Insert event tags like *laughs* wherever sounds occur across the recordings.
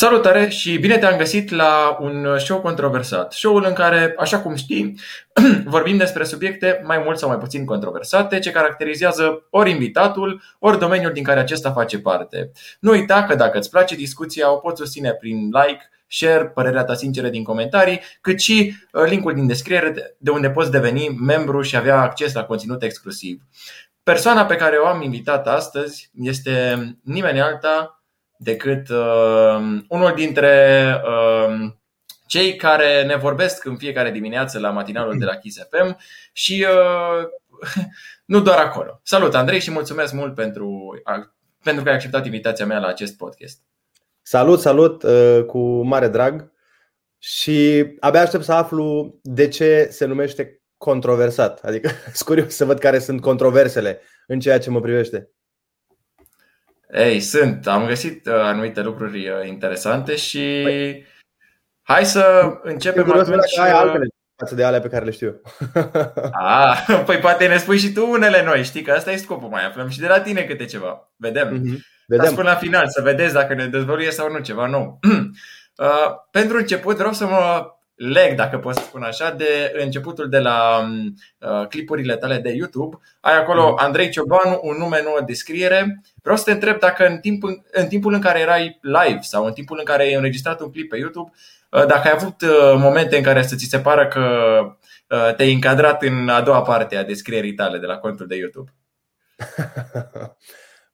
Salutare și bine te-am găsit la un show controversat. Show-ul în care, așa cum știi, *clears throat* vorbim despre subiecte mai mult sau mai puțin controversate, ce caracterizează ori invitatul, ori domeniul din care acesta face parte. Nu uita că dacă îți place discuția, o poți susține prin like, share, părerea ta sinceră din comentarii, cât și uh, linkul din descriere de unde poți deveni membru și avea acces la conținut exclusiv. Persoana pe care o am invitat astăzi este nimeni alta decât uh, unul dintre uh, cei care ne vorbesc în fiecare dimineață la matinalul de la Kiss FM și uh, *laughs* nu doar acolo. Salut Andrei și mulțumesc mult pentru, pentru că ai acceptat invitația mea la acest podcast. Salut, salut, uh, cu mare drag și abia aștept să aflu de ce se numește controversat. Adică, *laughs* sunt să văd care sunt controversele în ceea ce mă privește. Ei, sunt. Am găsit uh, anumite lucruri uh, interesante și păi, hai să începem atunci. Ai uh, altele față de alea pe care le știu. *laughs* Ah, păi poate ne spui și tu unele noi, știi că asta e scopul, mai aflăm și de la tine câte ceva. Vedem. Mm-hmm. Vedem. până la final, să vedeți dacă ne dezvăluie sau nu ceva nou. *clears throat* uh, pentru început vreau să mă leg, dacă pot să spun așa, de începutul de la uh, clipurile tale de YouTube. Ai acolo mm. Andrei Ciobanu, un nume, nouă descriere. Vreau să te întreb dacă în, timp, în timpul în care erai live sau în timpul în care ai înregistrat un clip pe YouTube, uh, dacă ai avut uh, momente în care să ți se pară că uh, te-ai încadrat în a doua parte a descrierii tale de la contul de YouTube. *laughs*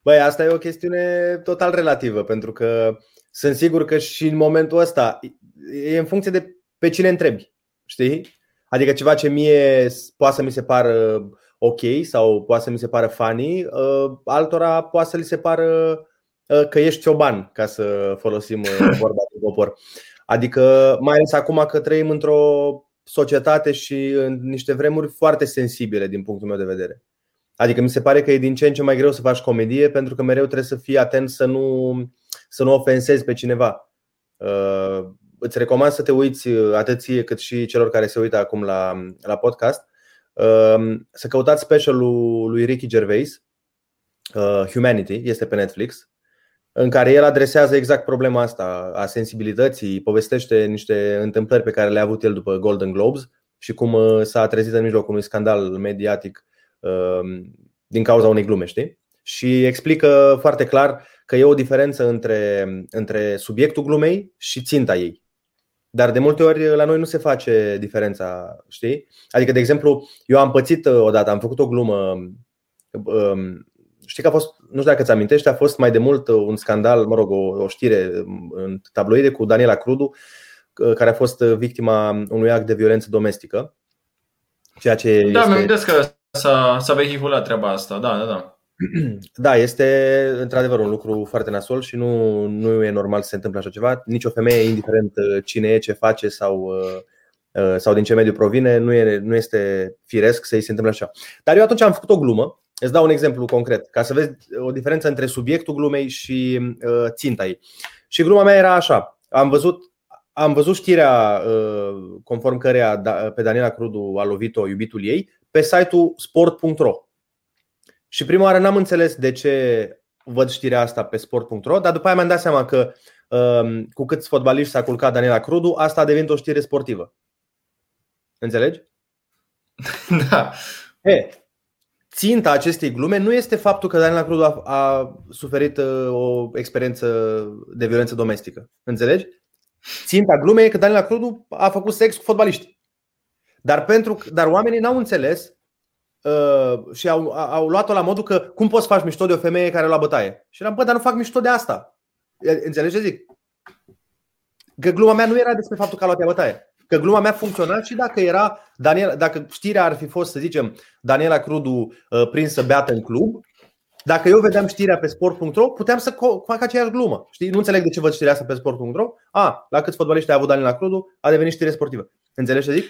Băi, asta e o chestiune total relativă, pentru că sunt sigur că și în momentul ăsta e în funcție de pe cine întrebi. Știi? Adică ceva ce mie poate să mi se pară ok sau poate să mi se pară funny, uh, altora poate să li se pară uh, că ești cioban, ca să folosim uh, *laughs* vorba de popor. Adică, mai ales acum că trăim într-o societate și în niște vremuri foarte sensibile din punctul meu de vedere. Adică mi se pare că e din ce în ce mai greu să faci comedie pentru că mereu trebuie să fii atent să nu, să nu ofensezi pe cineva îți recomand să te uiți uh, atât ție cât și celor care se uită acum la, la podcast um, să căutați specialul lui Ricky Gervais uh, Humanity, este pe Netflix în care el adresează exact problema asta a sensibilității, povestește niște întâmplări pe care le-a avut el după Golden Globes și cum uh, s-a trezit în mijlocul unui scandal mediatic um, din cauza unei glume, știi? Și explică foarte clar că e o diferență între, între subiectul glumei și ținta ei. Dar de multe ori la noi nu se face diferența, știi? Adică, de exemplu, eu am pățit uh, odată, am făcut o glumă. Um, știi că a fost, nu știu dacă ți amintești, a fost mai de mult uh, un scandal, mă rog, o, o știre um, în tabloide cu Daniela Crudu, uh, care a fost victima unui act de violență domestică. Ceea ce da, este... mi-am că s-a, s-a vehiculat treaba asta, da, da, da. *clears throat* Da, este într-adevăr un lucru foarte nasol și nu, nu e normal să se întâmple așa ceva. Nici o femeie, indiferent uh, cine e, ce face sau, uh, uh, sau din ce mediu provine, nu, e, nu este firesc să-i se întâmple așa. Dar eu atunci am făcut o glumă, îți dau un exemplu concret, ca să vezi o diferență între subiectul glumei și ținta ei. Și gluma mea era așa. Am văzut, am văzut știrea conform căreia da, pe Daniela Crudu a lovit-o iubitul ei pe site-ul sport.ro și prima oară n-am înțeles de ce văd știrea asta pe sport.ro, dar după aia mi-am dat seama că um, cu câți fotbaliști s-a culcat Daniela Crudu, asta a devenit o știre sportivă. Înțelegi? *laughs* Da. E, ținta acestei glume nu este faptul că Daniela Crudu a, a suferit uh, o experiență de violență domestică. Înțelegi? Ținta glumei e că Daniela Crudu a făcut sex cu fotbaliști. Dar, pentru, dar oamenii n-au înțeles Uh, și au, au luat-o la modul că cum poți faci mișto de o femeie care la bătaie? Și eram, bă, dar nu fac mișto de asta. Înțelegi ce zic? Că gluma mea nu era despre faptul că a luat ea bătaie. Că gluma mea funcționa și dacă era Daniel, dacă știrea ar fi fost, să zicem, Daniela Crudu uh, prinsă beată în club, dacă eu vedeam știrea pe sport.ro, puteam să fac aceeași glumă. Știi? Nu înțeleg de ce văd știrea asta pe sport.ro. A, la câți fotbaliști a avut Daniela Crudu, a devenit știre sportivă. Înțelegi ce zic?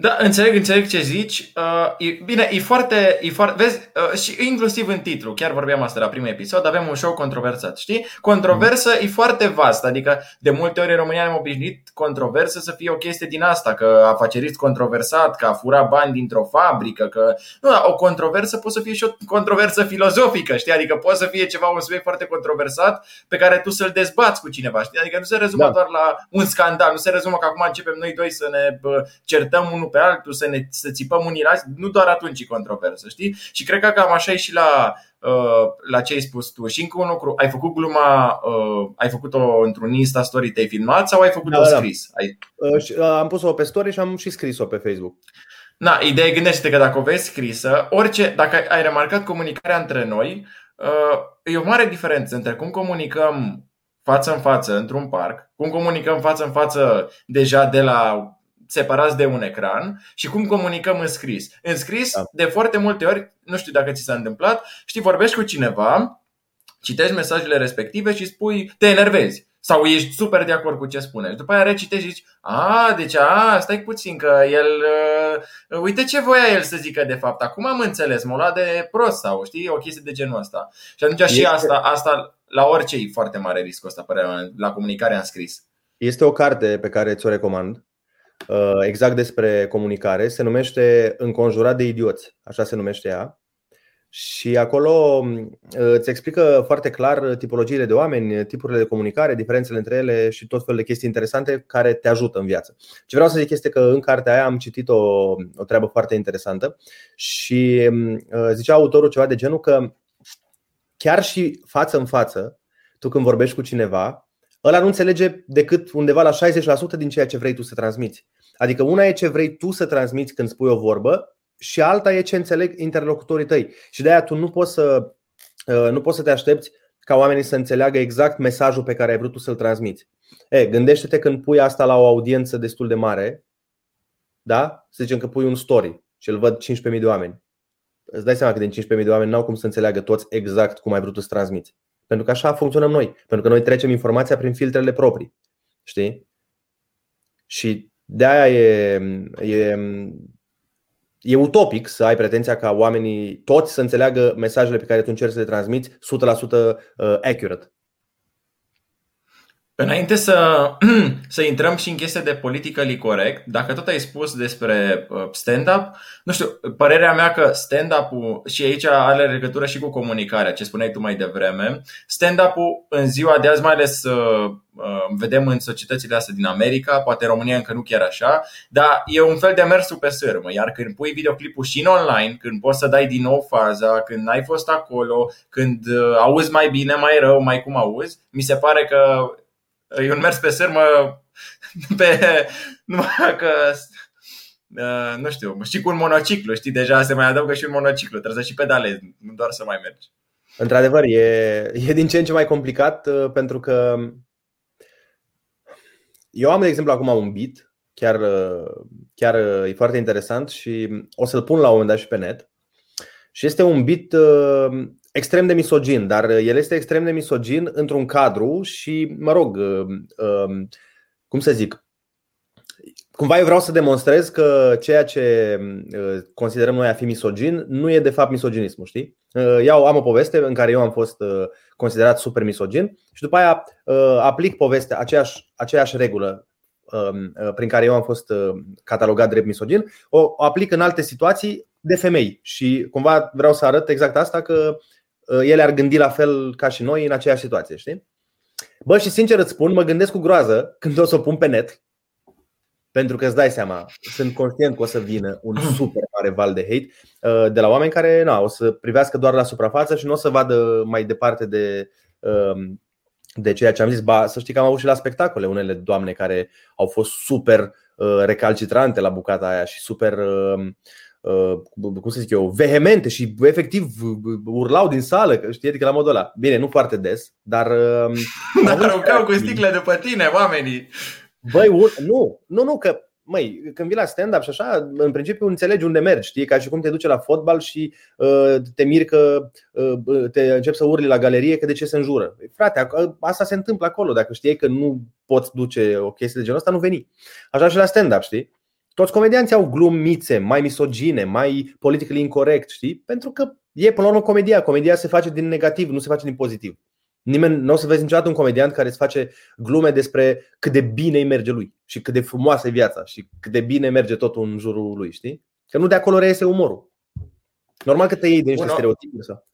Da, înțeleg, înțeleg ce zici. Uh, e, bine, e foarte, e foarte vezi, uh, și inclusiv în titlu, chiar vorbeam asta la primul episod, avem un show controversat, știi? Controversă mm. e foarte vast, adică de multe ori în România am obișnuit controversă să fie o chestie din asta, că afacerist controversat, că a furat bani dintr-o fabrică, că nu, o controversă poate să fie și o controversă filozofică, știi? Adică poate să fie ceva, un subiect foarte controversat pe care tu să-l dezbați cu cineva, știi? Adică nu se rezumă da. doar la un scandal, nu se rezumă că acum începem noi doi să ne certăm unul pe altul, să ne să țipăm unii la nu doar atunci e controversă, știi? Și cred că cam așa e și la, uh, la ce ai spus tu. Și încă un lucru, ai făcut gluma, uh, ai făcut-o într-un Insta Story, te-ai filmat sau ai făcut-o da, da. scris? Ai... Uh, am pus-o pe story și am și scris-o pe Facebook. Na, ideea gândește că dacă o vezi scrisă, orice, dacă ai remarcat comunicarea între noi, e o mare diferență între cum comunicăm față în față într-un parc, cum comunicăm față în față deja de la separați de un ecran și cum comunicăm în scris. În scris, da. de foarte multe ori, nu știu dacă ți s-a întâmplat, știi, vorbești cu cineva, citești mesajele respective și spui, te enervezi sau ești super de acord cu ce spune. Și după aia recitești și zici, a, deci a, stai puțin că el, uh, uite ce voia el să zică de fapt. Acum am înțeles, m-a luat de prost sau știi, o chestie de genul ăsta. Și atunci este... și asta, asta la orice e foarte mare riscul ăsta, părerea la comunicarea în scris. Este o carte pe care ți-o recomand Uh, exact despre comunicare. Se numește Înconjurat de idioți, așa se numește ea. Și acolo uh, îți explică foarte clar tipologiile de oameni, tipurile de comunicare, diferențele între ele și tot felul de chestii interesante care te ajută în viață. Ce vreau să zic este că în cartea aia am citit o, o treabă foarte interesantă și uh, zicea autorul ceva de genul că chiar și față în față, tu când vorbești cu cineva, ăla nu înțelege decât undeva la 60% din ceea ce vrei tu să transmiți. Adică una e ce vrei tu să transmiți când spui o vorbă și alta e ce înțeleg interlocutorii tăi. Și de aia tu nu poți să, uh, nu poți să te aștepți ca oamenii să înțeleagă exact mesajul pe care ai vrut tu să-l transmiți. E, gândește-te când pui asta la o audiență destul de mare, da? Să zicem că pui un story și îl văd 15.000 de oameni. Îți dai seama că din 15.000 de oameni n-au cum să înțeleagă toți exact cum ai vrut tu să transmiți. Pentru că așa funcționăm noi. Pentru că noi trecem informația prin filtrele proprii. Știi? Și de aia e, e, e utopic să ai pretenția ca oamenii toți să înțeleagă mesajele pe care tu încerci să le transmiți 100% uh, accurate. Înainte să, *clears throat* să intrăm și în chestia de politically corect, dacă tot ai spus despre uh, stand-up, nu știu, părerea mea că stand-up-ul, și aici are legătură și cu comunicarea, ce spuneai tu mai devreme, stand-up-ul în ziua de azi, mai ales uh, uh, vedem în societățile astea din America, poate România încă nu chiar așa, dar e un fel de mersul pe sârmă, iar când pui videoclipul și în online, când poți să dai din nou faza, când ai fost acolo, când auzi mai bine, mai rău, mai cum auzi, mi se pare că E un mers pe sârmă *laughs* pe, numai că uh, nu știu, și cu un monociclu, știi, deja se mai adaugă și un monociclu, trebuie să și pedalezi, nu doar să mai mergi. Într-adevăr, e, e din ce în ce mai complicat uh, pentru că eu am, de exemplu, acum un beat, chiar, uh, chiar e foarte interesant și o să-l pun la un moment dat și pe net. Și este un beat extrem de misogin, dar el este extrem de misogin într-un cadru și, mă rog, uh, um, cum să zic, cumva eu vreau să demonstrez că ceea ce uh, considerăm noi a fi misogin nu e de fapt misoginismul, știi? Uh, iau, am o poveste în care eu am fost considerat super misogin și după aia aplic povestea, aceeași, aceeași regulă um, prin care eu am fost catalogat drept misogin, o aplic în alte situații de femei și cumva vreau să arăt exact asta că Uh, ele ar gândi la fel ca și noi în aceeași situație, știi? Bă, și sincer îți spun, mă gândesc cu groază când o să o pun pe net, pentru că îți dai seama, sunt conștient că o să vină un *clears throat* super mare val de hate uh, de la oameni care na, o să privească doar la suprafață și nu o să vadă mai departe de, um, de ceea ce am zis. Ba, să știi că am avut și la spectacole unele doamne care au fost super uh, recalcitrante la bucata aia și super Uh, cum să zic eu, vehemente și efectiv urlau din sală, știi, adică la modul ăla. Bine, nu foarte des, dar... *laughs* Dar aruncau cu sticle după tine, oamenii. Băi, nu, nu, nu, că Măi, când vii la stand-up și așa, în principiu înțelegi unde mergi, știi? Ca și cum te duce la fotbal și uh, te miri că uh, te începi să urli la galerie că de ce se înjură. Frate, asta se întâmplă acolo. Dacă știi că nu poți duce o chestie de genul ăsta, nu veni. Așa și la stand-up, știi? Toți comedianții au glumițe mai misogine, mai politically incorrect, știi? Pentru că e până la urmă comedia. Comedia se face din negativ, nu se face din pozitiv. Nimeni nu o să vezi niciodată un comediant care îți face glume despre cât de bine îi merge lui și cât de frumoasă e viața și cât de bine merge totul în jurul lui, știi? Că nu de acolo reiese umorul. Normal că te iei de niște stereotipe sau.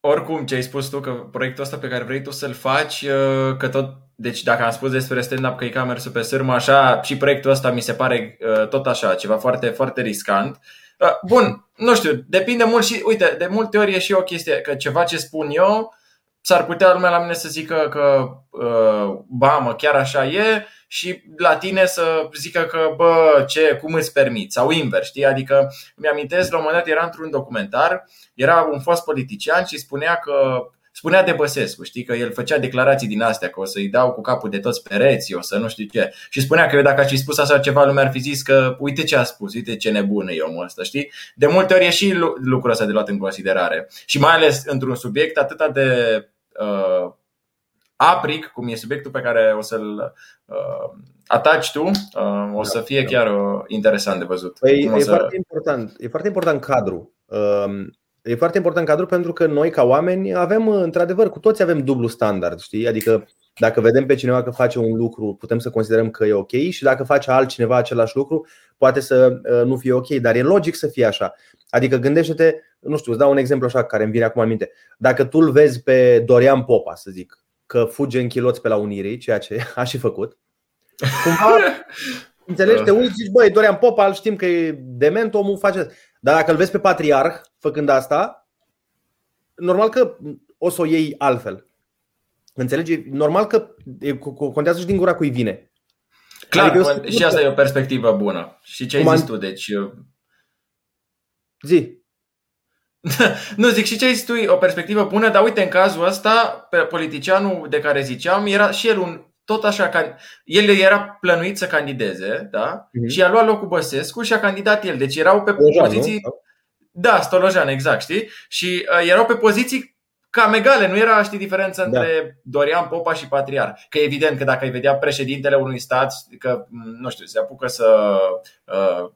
Oricum, ce ai spus tu, că proiectul ăsta pe care vrei tu să-l faci, uh, că tot, deci dacă am spus despre stand-up că e ca mersul pe sârmă, așa, și proiectul ăsta mi se pare uh, tot așa, ceva foarte, foarte riscant. Uh, bun, nu știu, depinde mult și, uite, de multe ori e și o chestie, că ceva ce spun eu, s-ar putea lumea la mine să zică că, ba, mă, chiar așa e, și la tine să zică că, bă, ce, cum îți permiți? Sau invers, știi? Adică mi-amintesc, la un moment dat era într-un documentar, era un fost politician și spunea că spunea de Băsescu, știi, că el făcea declarații din astea, că o să-i dau cu capul de toți pereții, o să nu știu ce. Și spunea că eu dacă aș fi spus așa ceva, lumea ar fi zis că uite ce a spus, uite ce nebun e omul ăsta, știi? De multe ori e și lucrul ăsta de luat în considerare. Și mai ales într-un subiect atât de uh, apric, cum e subiectul pe care o să-l uh, ataci tu, uh, o să da, fie da. chiar uh, interesant de văzut. Păi, e, să... foarte important, e foarte important cadru. Uh, e foarte important cadru pentru că noi, ca oameni, avem, într-adevăr, cu toți avem dublu standard, știi? Adică dacă vedem pe cineva că face un lucru, putem să considerăm că e ok și dacă face altcineva același lucru, poate să uh, nu fie ok, dar e logic să fie așa. Adică gândește-te, nu știu, îți dau un exemplu așa care îmi vine acum în minte. Dacă tu îl vezi pe Dorian Popa, să zic, că fuge în chiloți pe la Unirii, ceea ce *laughs* a și făcut. Cumva, *laughs* înțelegi, te uiți, zici, băi, Dorian Popa, știm că e dement, omul face Dar dacă îl vezi pe patriarh făcând asta, normal că o să o iei altfel. Înțelegi? Normal că contează și din gura cui vine. Clar, adică și asta e o perspectivă bună. Și ce ai zis tu, deci... Zi. Nu zic și ce ai zis tu, o perspectivă bună, dar uite, în cazul ăsta, politicianul de care ziceam, era și el un tot așa, el era plănuit să candideze, da? Uh-huh. Și a luat locul Băsescu și a candidat el. Deci erau pe Stolojan, poziții. Nu? Da, Stolojan, exact, știi? Și uh, erau pe poziții cam egale, nu era, știi, diferența da. între Dorian Popa și Patriar. Că evident că dacă ai vedea președintele unui stat, că, nu știu, se apucă să uh,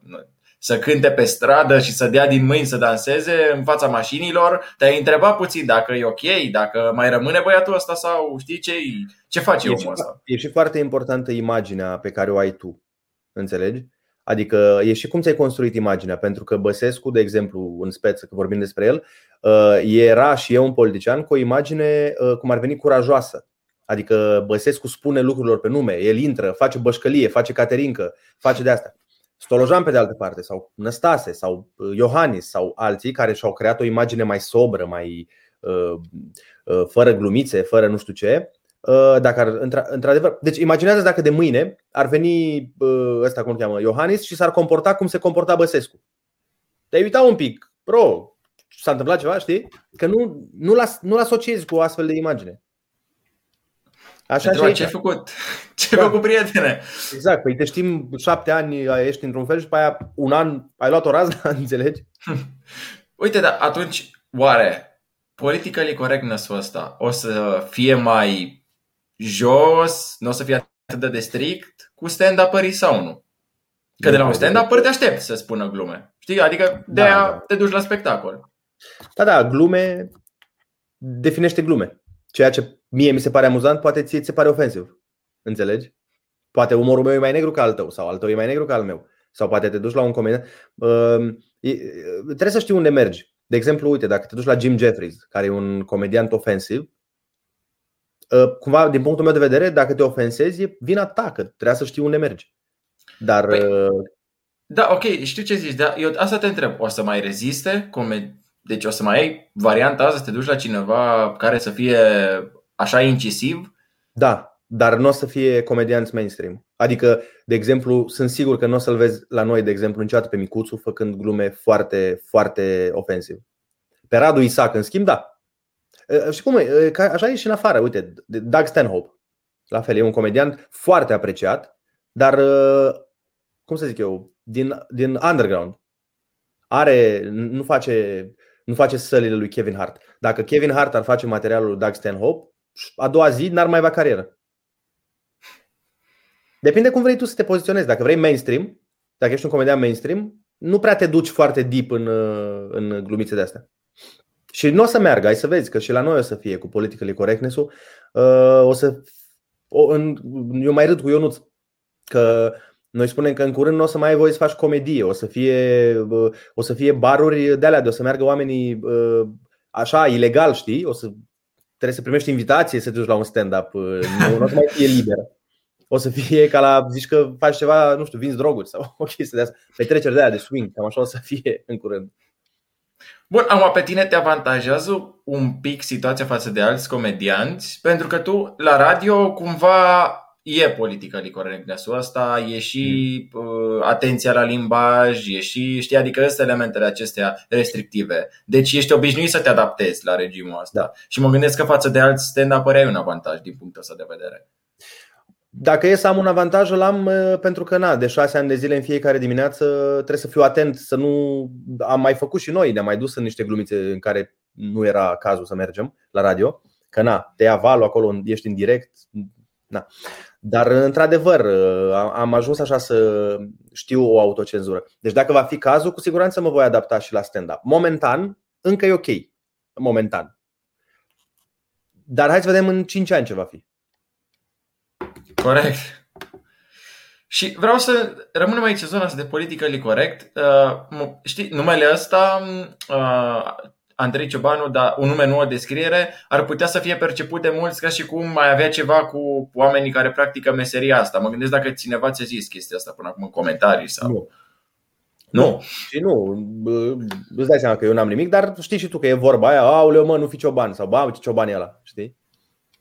să cânte pe stradă și să dea din mâini să danseze în fața mașinilor, te-ai întrebat puțin dacă e ok, dacă mai rămâne băiatul ăsta sau știi ce, ce face e omul ăsta. E și foarte importantă imaginea pe care o ai tu, înțelegi? Adică e și cum ți-ai construit imaginea, pentru că Băsescu, de exemplu, în speță, că vorbim despre el, uh, era și e un politician cu o imagine uh, cum ar veni curajoasă. Adică Băsescu spune lucrurilor pe nume, el intră, face bășcălie, face caterincă, face de asta. Stolojan pe de altă parte, sau Năstase, sau uh, Iohannis, sau alții care și-au creat o imagine mai sobră, mai uh, uh, fără glumițe, fără nu știu ce. Dacă ar, într-adevăr, deci imaginează dacă de mâine ar veni ăsta, cum cheamă, Iohannis și s-ar comporta cum se comporta Băsescu. Te-ai uita un pic, bro, s-a întâmplat ceva, știi? Că nu, nu-l, nu-l asociezi cu o astfel de imagine. Așa și *laughs* ce ai făcut? Ce ai da. făcut, prietene? Exact, păi te știm șapte ani, ești într-un fel și pe aia un an ai luat o rază, *laughs* înțelegi? *laughs* Uite, dar atunci, oare politically correctness-ul ăsta o să fie mai jos, nu o să fie atât de strict cu stand-up sau nu? Că de la un stand-up te aștept să spună glume. Știi? Adică de aia da, da. te duci la spectacol. Da, da, glume definește glume. Ceea ce mie mi se pare amuzant, poate ție ți se pare ofensiv. Înțelegi? Poate umorul meu e mai negru ca al tău sau al tău e mai negru ca al meu. Sau poate te duci la un comedian. Uh, trebuie să știi unde mergi. De exemplu, uite, dacă te duci la Jim Jeffries, care e un comediant ofensiv, uh, cumva, din punctul meu de vedere, dacă te ofensezi, e vina ta, că trebuie să știi unde mergi. Dar. Păi, uh... Da, ok, știu ce zici, dar eu asta te întreb. O să mai reziste? Deci o să mai ai varianta asta să te duci la cineva care să fie așa incisiv? Da, dar nu o să fie comedianți mainstream. Adică, de exemplu, sunt sigur că nu o să-l vezi la noi, de exemplu, niciodată pe Micuțu făcând glume foarte, foarte ofensiv. Pe Radu Isaac, în schimb, da. Și cum e? Așa e și în afară. Uite, Doug Stanhope. La fel, e un comedian foarte apreciat, dar, cum să zic eu, din, din underground. Are, nu face, nu face sălile lui Kevin Hart. Dacă Kevin Hart ar face materialul lui Doug Stanhope, a doua zi n-ar mai avea carieră. Depinde cum vrei tu să te poziționezi. Dacă vrei mainstream, dacă ești un comedian mainstream, nu prea te duci foarte deep în, în glumițe de astea. Și nu o să meargă, ai să vezi că și la noi o să fie cu politically correctness-ul. Uh, o să, o, în, eu mai râd cu Ionuț că noi spunem că în curând nu o să mai ai voie să faci comedie, o să fie, uh, o să fie baruri de alea, de o să meargă oamenii uh, așa, ilegal, știi? O să trebuie să primești invitație să te duci la un stand-up, nu, nu o să mai fie liber. O să fie ca la, zici că faci ceva, nu știu, vinzi droguri sau *laughs* o chestie de asta. Petreceri de aia de swing, cam așa o să fie în curând. Bun, am pe tine te avantajează un pic situația față de alți comedianți, pentru că tu la radio cumva e politică correctness-ul ăsta, e și mm. uh, atenția la limbaj, e și, știi, adică sunt elementele acestea restrictive. Deci ești obișnuit să te adaptezi la regimul ăsta. Da. Și mă gândesc că față de alți stand-up ai un avantaj din punctul ăsta de vedere. Dacă e să am un avantaj, îl am pentru că, na, de șase ani de zile în fiecare dimineață trebuie să fiu atent să nu. Am mai făcut și noi, ne-am mai dus în niște glumițe în care nu era cazul să mergem la radio, că na, te ia valul acolo, ești în direct. Na. Dar, într-adevăr, am ajuns așa să știu o autocenzură. Deci, dacă va fi cazul, cu siguranță mă voi adapta și la stand-up. Momentan, încă e ok. Momentan. Dar hai să vedem în 5 ani ce va fi. Corect. Și vreau să rămânem aici în zona asta de politically corect. Uh, știi, numele ăsta, uh, Andrei Ciobanu, dar un nume nou de descriere, ar putea să fie perceput de mulți ca și cum mai avea ceva cu oamenii care practică meseria asta. Mă gândesc dacă cineva ți-a zis chestia asta până acum în comentarii sau... Nu. Nu. Și nu, îți dai seama că eu n-am nimic, dar știi și tu că e vorba aia, aoleu mă, nu fi cioban sau ba, ce cioban e ăla, știi?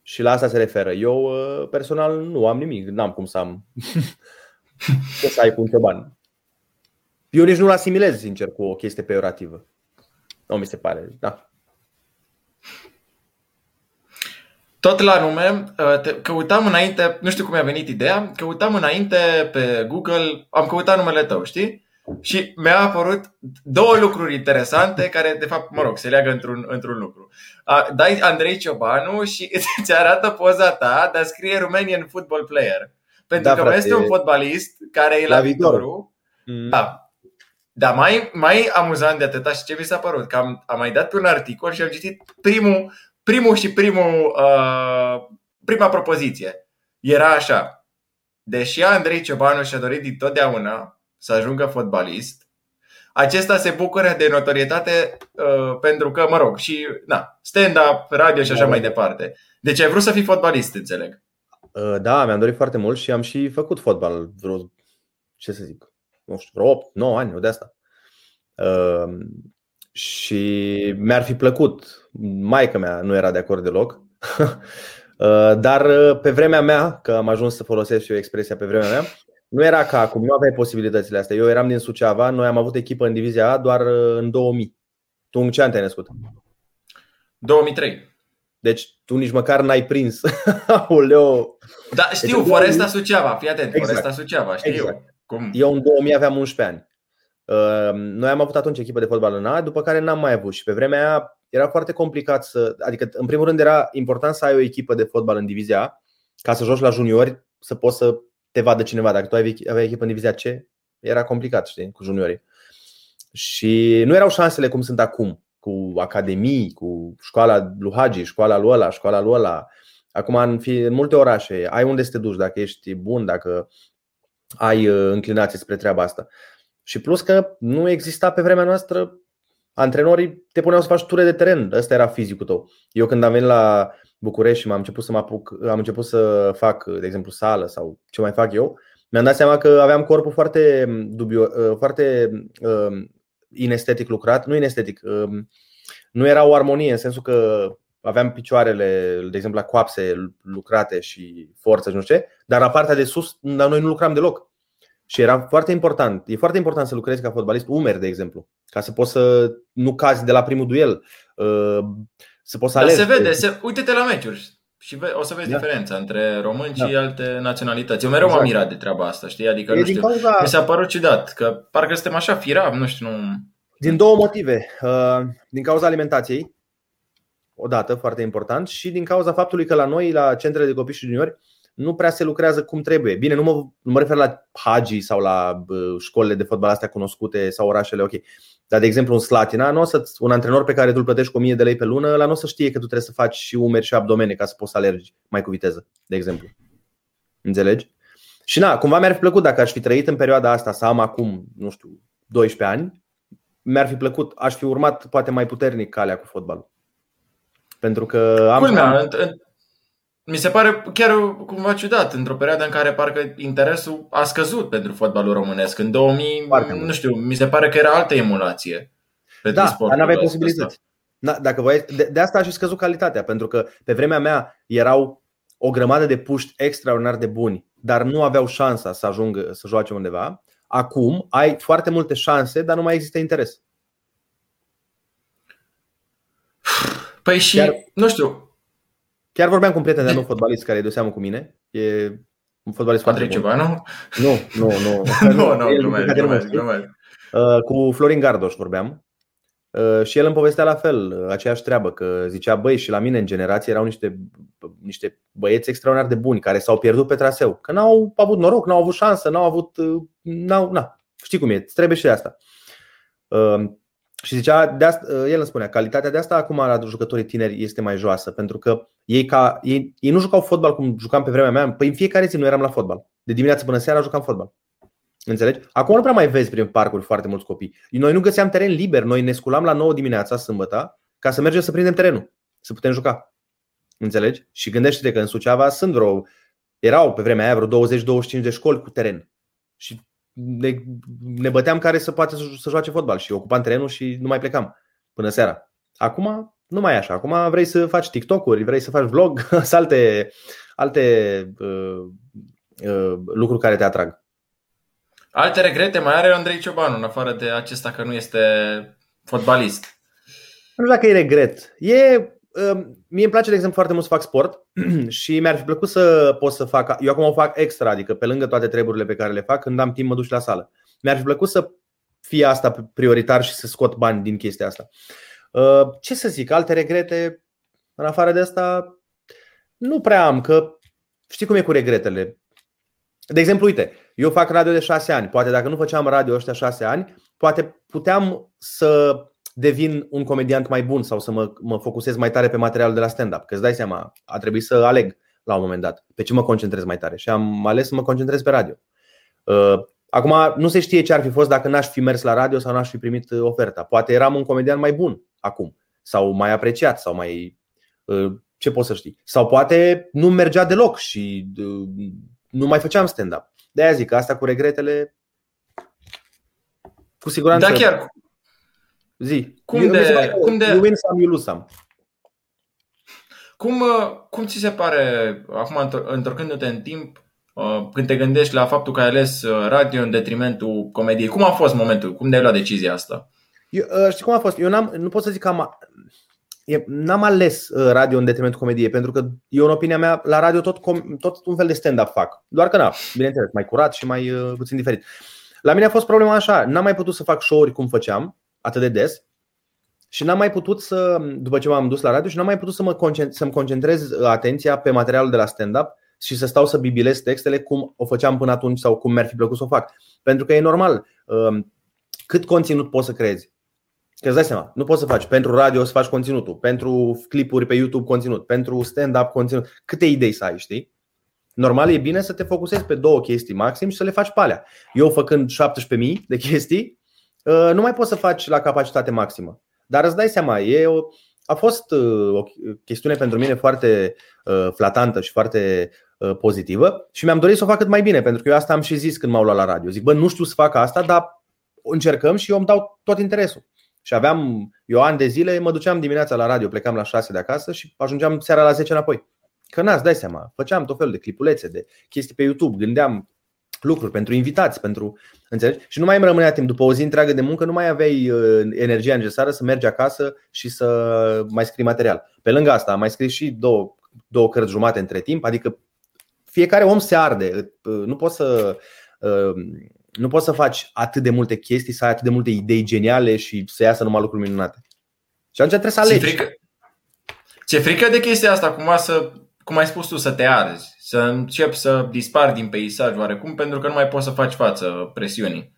Și la asta se referă. Eu uh, personal nu am nimic, n-am cum să am *laughs* ce să ai cu un cioban. Eu nici nu-l asimilez, sincer, cu o chestie peorativă. Nu mi se pare, da. Tot la nume, uh, căutam înainte, nu știu cum mi-a venit ideea, căutam înainte pe Google, am căutat numele tău, știi? Și mi-a apărut două lucruri interesante care, de fapt, mă rog, se leagă într-un, într-un lucru. Dai Andrei Ciobanu și *laughs* îți arată poza ta, dar scrie Romanian Football Player. Pentru da, că frate, mai este un fotbalist care e la, la viitorul. Mm. Da. Dar mai, mai amuzant de atâta și ce mi s-a părut, că am, am mai dat un articol și am citit primul, primul și primul, uh, prima propoziție. Era așa. Deși Andrei Ciobanu și-a dorit din totdeauna să ajungă fotbalist. Acesta se bucură de notorietate uh, pentru că, mă rog, și na, stand-up, radio și așa da. mai departe. Deci ai vrut să fii fotbalist, înțeleg. Uh, da, mi-am dorit foarte mult și am și făcut fotbal vreo, ce să zic, nu știu, vreo 8, 9 ani, de asta. Uh, și mi-ar fi plăcut. Maica mea nu era de acord deloc. Uh, *laughs* dar uh, pe vremea mea, că am ajuns să folosesc și eu expresia pe vremea mea, nu era ca acum, nu aveai posibilitățile astea. Eu eram din Suceava, noi am avut echipă în divizia A doar uh, în 2000. Tu în ce an te-ai născut? 2003. Deci tu nici măcar n-ai prins. *laughs* Aoleo. Da, știu, deci, Foresta Suceava, fii atent, exact. Foresta Suceava, știu exact. Cum? Eu în 2000 aveam 11 ani. Uh, noi am avut atunci echipă de fotbal în A, după care n-am mai avut și pe vremea aia era foarte complicat să, adică în primul rând era important să ai o echipă de fotbal în divizia A, ca să joci la juniori, să poți să te vadă cineva. Dacă tu aveai echipă în divizia C, era complicat, știi, cu juniorii. Și nu erau șansele cum sunt acum, cu academii, cu școala lui Hagi, școala lui ăla, școala lui ăla. Acum în, fi, în multe orașe ai unde să te duci dacă ești bun, dacă ai uh, înclinație spre treaba asta. Și plus că nu exista pe vremea noastră Antrenorii te puneau să faci ture de teren. Ăsta era fizicul tău. Eu când am venit la București și m-am început să mă apuc, am început să fac, de exemplu, sală sau ce mai fac eu, mi-am dat seama că aveam corpul foarte dubio, uh, foarte uh, inestetic lucrat, nu inestetic, uh, nu era o armonie în sensul că aveam picioarele, de exemplu, la coapse lucrate și forță și nu știu ce, dar la partea de sus, noi nu lucram deloc. Și era foarte important. E foarte important să lucrezi ca fotbalist umeri, de exemplu, ca să poți să nu cazi de la primul duel. Uh, să poți să Dar se vede, se, uite-te la meciuri și o să vezi da. diferența între români da. și alte naționalități. Eu mereu exact. m-am mirat de treaba asta, știi? Adică, e nu știu, cauza... mi s-a părut ciudat, că parcă suntem așa firav, nu știu, nu... Din două motive. Uh, din cauza alimentației, odată, foarte important, și din cauza faptului că la noi, la centrele de copii și juniori, nu prea se lucrează cum trebuie. Bine, nu mă, nu mă refer la Hagi sau la școlile de fotbal astea cunoscute sau orașele, ok. Dar, de exemplu, în Slatina, nu o să, un antrenor pe care tu îl plătești cu 1000 de lei pe lună, la nu o să știe că tu trebuie să faci și umeri și abdomene ca să poți să alergi mai cu viteză, de exemplu. Înțelegi? Și na, cumva mi-ar fi plăcut dacă aș fi trăit în perioada asta, să am acum, nu știu, 12 ani, mi-ar fi plăcut, aș fi urmat poate mai puternic calea cu fotbalul. Pentru că am. Culmea, mi se pare chiar cumva ciudat, într-o perioadă în care parcă interesul a scăzut pentru fotbalul românesc. În 2000, Foarte nu știu, mi se pare că era altă emulație. Pentru da, dar n-aveai posibilități. Da, dacă voi, de, de asta a și scăzut calitatea, pentru că pe vremea mea erau o grămadă de puști extraordinar de buni, dar nu aveau șansa să ajungă să joace undeva. Acum ai foarte multe șanse, dar nu mai există interes. *sighs* *laughs* Păi și, chiar, nu știu. Chiar vorbeam cu un prieten de-a meu fotbalist care e de seamă cu mine. E un fotbalist foarte ceva, *laughs* nu? Nu, nu, nu. nu, nu, glumesc, glumesc, glumesc. Uh, cu Florin Gardoș vorbeam. Uh, și el îmi povestea la fel, aceeași treabă, că zicea, băi, și la mine în generație erau niște, niște băieți extraordinar de buni care s-au pierdut pe traseu, că n-au avut noroc, n-au avut șansă, n-au avut, uh, n-au, na, știi cum e, trebuie și de asta. Și zicea, de asta, el îmi spunea, calitatea de asta acum la jucătorii tineri este mai joasă, pentru că ei, ca, ei, ei nu jucau fotbal cum jucam pe vremea mea, păi în fiecare zi nu eram la fotbal. De dimineață până seara jucam fotbal. Înțelegi? Acum nu prea mai vezi prin parcuri foarte mulți copii. Noi nu găseam teren liber, noi ne sculam la 9 dimineața, sâmbătă, ca să mergem să prindem terenul, să putem juca. Înțelegi? Și gândește-te că în Suceava sunt vreo, erau pe vremea aia vreo 20-25 de școli cu teren. Și ne, ne băteam care să poate să, să joace fotbal și ocupam terenul și nu mai plecam până seara. Acum nu mai e așa. Acum vrei să faci TikTok-uri, vrei să faci vlog, *laughs* să alte, alte uh, uh, lucruri care te atrag. Alte regrete mai are Andrei Ciobanu, în afară de acesta că nu este fotbalist? Nu știu dacă e regret. E, uh, mie îmi place, de exemplu, foarte mult să fac sport *clears throat* și mi-ar fi plăcut să pot să fac. Eu acum o fac extra, adică pe lângă toate treburile pe care le fac, când am timp mă duc la sală. Mi-ar fi plăcut să fie asta prioritar și să scot bani din chestia asta. Uh, ce să zic, alte regrete, în afară de asta, nu prea am, că știi cum e cu regretele. De exemplu, uite, eu fac radio de șase ani. Poate dacă nu făceam radio ăștia șase ani, poate puteam să devin un comediant mai bun sau să mă, mă focusez mai tare pe materialul de la stand-up. Că îți dai seama, a trebuit să aleg la un moment dat pe ce mă concentrez mai tare și am ales să mă concentrez pe radio. Uh, acum nu se știe ce ar fi fost dacă n-aș fi mers la radio sau n-aș fi primit oferta. Poate eram un comedian mai bun acum sau mai apreciat sau mai uh, ce poți să știi. Sau poate nu mergea deloc și uh, nu mai făceam stand-up. De aia zic că asta cu regretele cu siguranță. Da, chiar. Zi. Cum de, cum de... You win some, you lose some. Cum, uh, cum ți se pare, acum întorcându-te în timp, când te gândești la faptul că ai ales radio în detrimentul comediei, cum a fost momentul? Cum de-ai luat decizia asta? Eu, uh, știi cum a fost? Eu n-am, nu pot să zic că am, n-am ales uh, radio în detrimentul comediei, pentru că eu, în opinia mea, la radio tot, tot un fel de stand-up fac. Doar că, na, bineînțeles, mai curat și mai uh, puțin diferit. La mine a fost problema așa, n-am mai putut să fac show-uri cum făceam, atât de des, și n-am mai putut să, după ce m-am dus la radio, și n-am mai putut să mă concentrez, să-mi concentrez atenția pe materialul de la stand-up și să stau să bibilez textele cum o făceam până atunci sau cum mi-ar fi plăcut să o fac. Pentru că e normal, cât conținut poți să creezi. Că îți dai seama, nu poți să faci pentru radio să faci conținutul, pentru clipuri pe YouTube conținut, pentru stand-up conținut. Câte idei să ai, știi? Normal e bine să te focusezi pe două chestii maxim și să le faci pe alea. Eu făcând 17.000 de chestii, uh, nu mai poți să faci la capacitate maximă. Dar îți dai seama, e o, a fost uh, o chestiune pentru mine foarte uh, flatantă și foarte pozitivă și mi-am dorit să o fac cât mai bine, pentru că eu asta am și zis când m-au luat la radio. Zic, bă, nu știu să fac asta, dar încercăm și eu îmi dau tot interesul. Și aveam, eu ani de zile, mă duceam dimineața la radio, plecam la 6 de acasă și ajungeam seara la 10 înapoi. Că n-ați dai seama, făceam tot felul de clipulețe, de chestii pe YouTube, gândeam lucruri pentru invitați, pentru. Înțelegi? Și nu mai îmi rămânea timp. După o zi întreagă de muncă, nu mai aveai uh, energia necesară să mergi acasă și să mai scrii material. Pe lângă asta, am mai scris și două, două cărți jumate între timp, adică fiecare om se arde. Uh, nu poți să uh, nu poți să faci atât de multe chestii, să ai atât de multe idei geniale și să iasă numai lucruri minunate. Și atunci trebuie să alegi. Ți-e frică, ți frică de chestia asta, cumva să, cum ai spus tu, să te arzi, să începi să dispar din peisaj oarecum pentru că nu mai poți să faci față presiunii?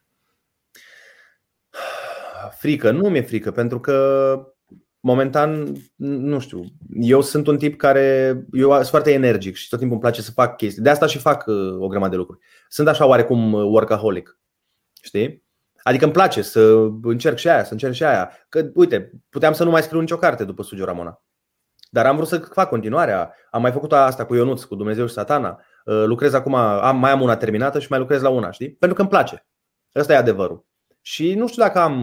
Frică, nu mi-e frică, pentru că momentan, nu știu, eu sunt un tip care, eu sunt foarte energic și tot timpul îmi place să fac chestii. De asta și fac uh, o grămadă de lucruri. Sunt așa oarecum uh, workaholic, știi? Adică îmi place să încerc și aia, să încerc și aia. Că, uite, puteam să nu mai scriu nicio carte după Sugio Ramona. Dar am vrut să fac continuarea. Am mai făcut asta cu Ionuț, cu Dumnezeu și Satana. Uh, lucrez acum, am, mai am una terminată și mai lucrez la una, știi? Pentru că îmi place. Ăsta e adevărul. Și nu știu dacă am,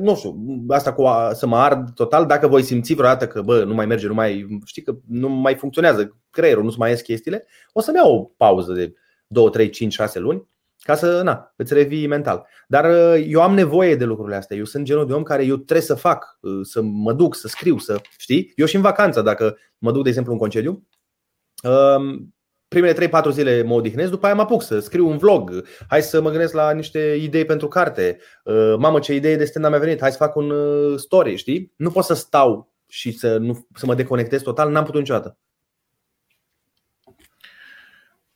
nu știu, asta cu a, să mă ard total, dacă voi simți vreodată că bă, nu mai merge, nu mai, știi că nu mai funcționează creierul, nu-ți mai ies chestiile, o să-mi iau o pauză de 2, 3, 5, 6 luni ca să na, îți revii mental. Dar uh, eu am nevoie de lucrurile astea. Eu sunt genul de om care eu trebuie să fac, uh, să mă duc, să scriu, să știi. Eu și în vacanță, dacă mă duc, de exemplu, în concediu, um, primele 3-4 zile mă odihnesc, după aia mă apuc să scriu un vlog, hai să mă gândesc la niște idei pentru carte, uh, mamă ce idee de stand mi-a venit, hai să fac un story, știi? Nu pot să stau și să, nu, să mă deconectez total, n-am putut niciodată.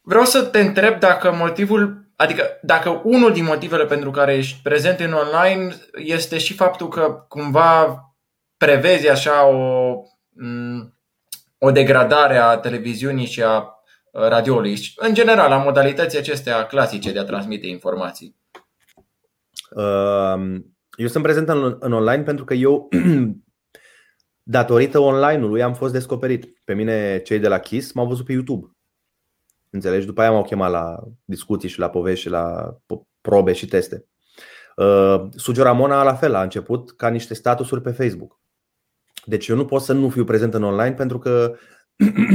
Vreau să te întreb dacă motivul Adică dacă unul din motivele pentru care ești prezent în online este și faptul că cumva prevezi așa o, o degradare a televiziunii și a radioului, în general, a modalității acestea clasice de a transmite informații. Eu sunt prezent în online pentru că eu, *clears throat* datorită online-ului, am fost descoperit. Pe mine, cei de la KISS m-au văzut pe YouTube. Înțelegi? După aia m-au chemat la discuții și la povești și la probe și teste. Uh, Sugio Ramona la fel a început ca niște statusuri pe Facebook. Deci eu nu pot să nu fiu prezent în online pentru că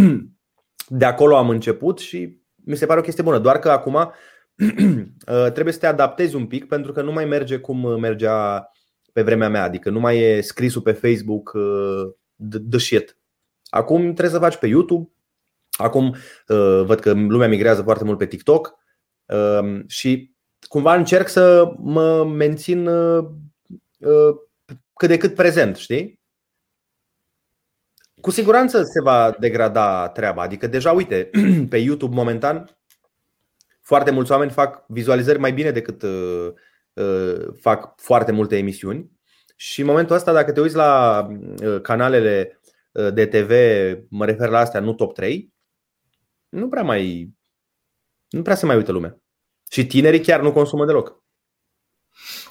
*clears throat* de acolo am început și mi se pare o chestie bună. Doar că acum *clears throat* uh, trebuie să te adaptezi un pic pentru că nu mai merge cum mergea pe vremea mea. Adică nu mai e scrisul pe Facebook de uh, shit. Acum trebuie să faci pe YouTube, Acum uh, văd că lumea migrează foarte mult pe TikTok um, și cumva încerc să mă mențin uh, uh, cât de cât prezent, știi? Cu siguranță se va degrada treaba. Adică deja, uite, *clears throat* pe YouTube momentan foarte mulți oameni fac vizualizări mai bine decât fac foarte multe emisiuni. Și în momentul ăsta, dacă te uiți la canalele de TV, mă refer la astea, nu top 3, nu prea mai nu prea se mai uită lumea. Și tinerii chiar nu consumă deloc.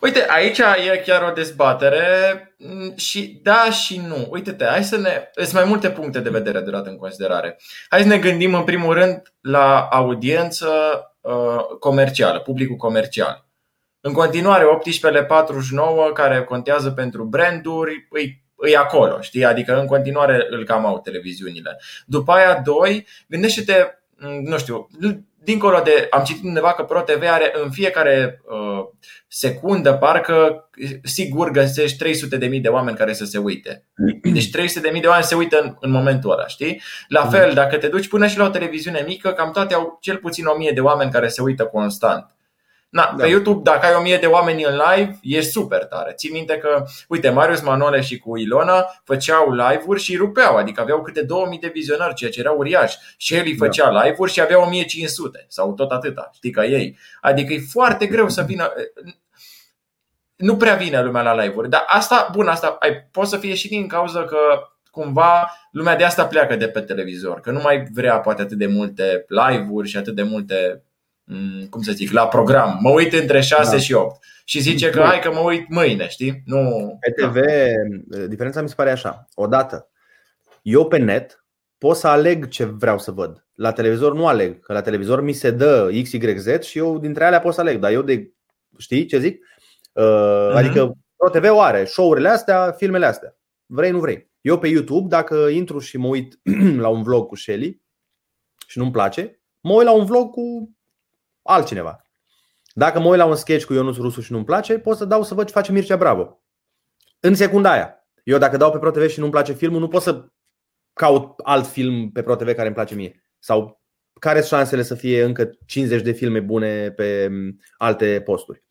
Uite, aici e chiar o dezbatere mm, și da și nu. Uite-te, hai să ne. Sunt mai multe puncte de vedere de luat în considerare. Hai să ne gândim în primul rând la audiență uh, comercială, publicul comercial. În continuare, 1849 care contează pentru branduri, îi îi acolo, știi? Adică în continuare îl cam au televiziunile. După aia, doi, gândește-te, mm, nu știu, dincolo de, am citit undeva că ProTV are în fiecare uh, secundă, parcă sigur găsești 300 de mii de oameni care să se uite. *clears throat* Deci 300 de mii de oameni se uită în, în momentul ăla, știi? La fel, dacă te duci până și la o televiziune mică, cam toate au cel puțin 1000 de oameni care se uită constant. Na, da. Pe YouTube, dacă ai o mie de oameni în live, e super tare. Țin minte că, uite, Marius Manole și cu Ilona făceau live-uri și rupeau, adică aveau câte 2000 de vizionări, ceea ce era uriaș. Și el îi da. făcea da. live-uri și avea 1500 sau tot atâta, știi, ca ei. Adică e foarte greu să vină nu prea vine lumea la live-uri. Dar asta, bun, asta ai, poate să fie și din cauza că cumva lumea de asta pleacă de pe televizor, că nu mai vrea poate atât de multe live-uri și atât de multe Mm, cum să zic, la program. Mă uit între 6 da. și 8 și zice că hai că mă uit mâine, știi? Nu. Pe TV, da. diferența mi se pare așa. Odată, eu pe net pot să aleg ce vreau să văd. La televizor nu aleg, că la televizor mi se dă X, Y, Z și eu dintre alea pot să aleg, dar eu de știi ce zic? Uh, mm-hmm. Adică TV o are show-urile astea, filmele astea. Vrei, nu vrei. Eu pe YouTube, dacă intru și mă uit *clears throat* la un vlog cu Shelly și nu-mi place, mă uit la un vlog cu altcineva. Dacă mă uit la un sketch cu Ionuț Rusu și nu-mi place, pot să dau să văd ce face Mircea Bravo. În secunda aia. Eu dacă dau pe ProTV și nu-mi place filmul, nu pot să caut alt film pe ProTV care îmi place mie. Sau care sunt șansele să fie încă 50 de filme bune pe alte posturi.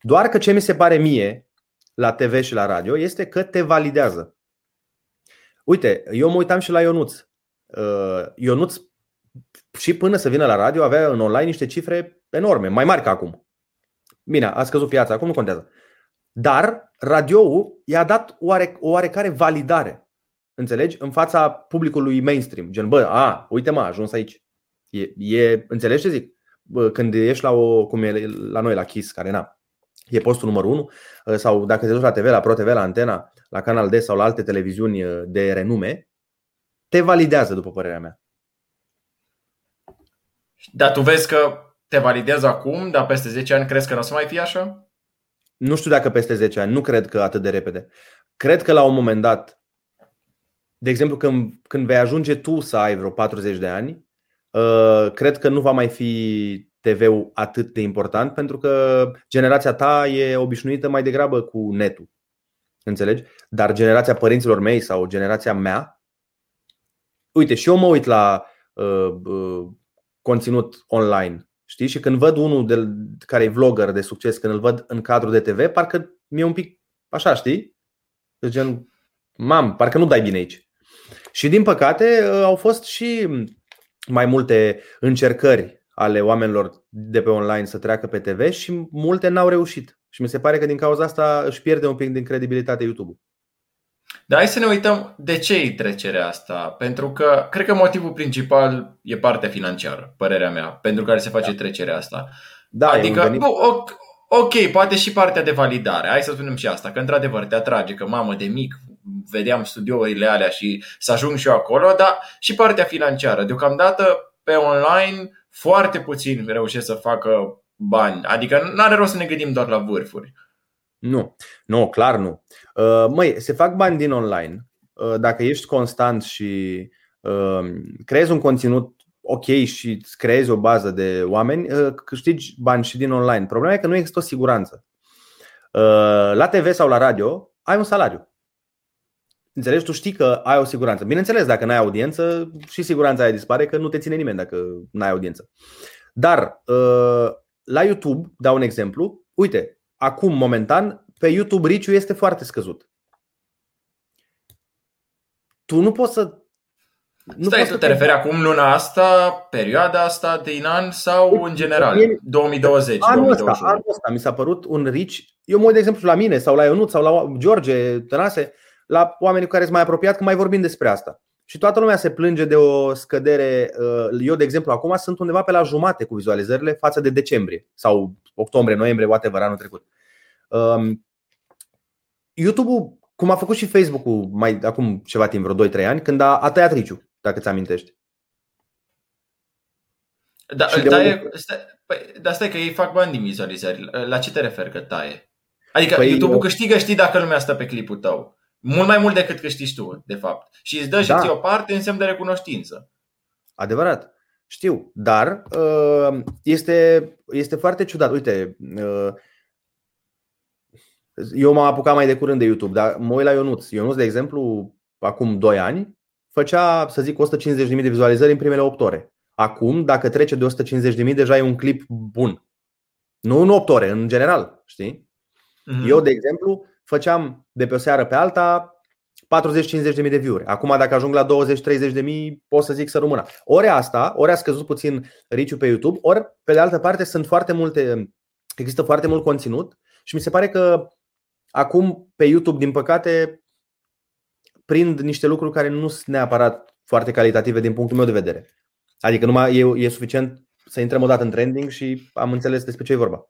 Doar că ce mi se pare mie la TV și la radio este că te validează. Uite, eu mă uitam și la Ionuț. Uh, Ionuț și până să vină la radio avea în online niște cifre enorme, mai mari ca acum. Bine, a scăzut piața, acum nu contează. Dar radioul i-a dat oare, o oarecare validare, înțelegi, în fața publicului mainstream. Gen, bă, a, uite mă, a ajuns aici. E, e, înțelegi ce zic? Bă, când ești la o, cum e la noi, la Kiss, care na, e postul numărul 1, sau dacă te duci la TV, la Pro TV, la Antena, la Canal D sau la alte televiziuni de renume, te validează, după părerea mea. Dar tu vezi că te validează acum, dar peste 10 ani crezi că nu o să mai fie așa? Nu știu dacă peste 10 ani, nu cred că atât de repede. Cred că la un moment dat, de exemplu, când, când vei ajunge tu să ai vreo 40 de ani, uh, cred că nu va mai fi TV-ul atât de important pentru că generația ta e obișnuită mai degrabă cu netul. Înțelegi? Dar generația părinților mei sau generația mea, uite, și eu mă uit la uh, uh, conținut online. Știi? Și când văd unul de, care e vlogger de succes, când îl văd în cadru de TV, parcă mi-e un pic așa, știi? De gen, mam, parcă nu dai bine aici. Și din păcate au fost și mai multe încercări ale oamenilor de pe online să treacă pe TV și multe n-au reușit. Și mi se pare că din cauza asta își pierde un pic din credibilitate YouTube. Dar hai să ne uităm de ce e trecerea asta. Pentru că cred că motivul principal e partea financiară, părerea mea, pentru care se face da. trecerea asta. Da, adică, bă, ok, poate și partea de validare. Hai să spunem și asta, că într-adevăr te atrage, că mamă de mic vedeam studiourile alea și să ajung și eu acolo, dar și partea financiară. Deocamdată pe online foarte puțin reușesc să facă bani. Adică nu are rost să ne gândim doar la vârfuri. Nu, nu, clar nu. Uh, măi, se fac bani din online. Uh, dacă ești constant și uh, creezi un conținut ok și îți creezi o bază de oameni, câștigi bani și din online. Problema e că nu există o siguranță. La TV sau la radio ai un salariu. Înțelegi? Tu știi că ai o siguranță. Bineînțeles, dacă n-ai audiență, și siguranța aia dispare că nu te ține nimeni dacă n-ai audiență. Dar la YouTube, dau un exemplu, uite, acum, momentan, pe YouTube reach este foarte scăzut. Tu nu poți să nu Stai, tu te referi acum luna asta, perioada asta din an sau în general? 2020, anul ăsta, anul ăsta mi s-a părut un reach. Eu mă uit, de exemplu, la mine sau la Ionut sau la George Tănase, la oamenii cu care sunt mai apropiat, că mai vorbim despre asta. Și toată lumea se plânge de o scădere. Uh, eu, de exemplu, acum sunt undeva pe la jumate cu vizualizările față de decembrie sau octombrie, noiembrie, whatever, anul trecut. Um, YouTube-ul, cum a făcut și Facebook-ul mai acum ceva timp, vreo 2-3 ani, când a, a tăiat riciu, dacă ți amintești. Da, taie, stai, păi, dar stai că ei fac bani din vizualizări. La ce te referi că taie? Adică păi, YouTube-ul câștigă, știi, dacă lumea stă pe clipul tău. Mult mai mult decât câștigi tu, de fapt. Și îți dă și da. ție o parte în semn de recunoștință. Adevărat. Știu, dar uh, este, este foarte ciudat. Uite, uh, eu m-am apucat mai de curând de YouTube, dar mă uit la Ionuț. Ionuț, de exemplu, acum 2 ani, făcea, să zic, 150.000 de vizualizări în primele 8 ore. Acum, dacă trece de 150.000, deja e un clip bun. Nu în 8 ore, în general, știi? Mm-hmm. Eu, de exemplu, făceam de pe o seară pe alta 40-50 de mii de view-uri. Acum dacă ajung la 20-30 de mii, pot să zic să rămână. Ori asta, ori a scăzut puțin riciu pe YouTube, ori pe de altă parte sunt foarte multe, există foarte mult conținut și mi se pare că acum pe YouTube, din păcate, prind niște lucruri care nu sunt neapărat foarte calitative din punctul meu de vedere. Adică numai e, e suficient să intrăm o dată în trending și am înțeles despre ce e vorba.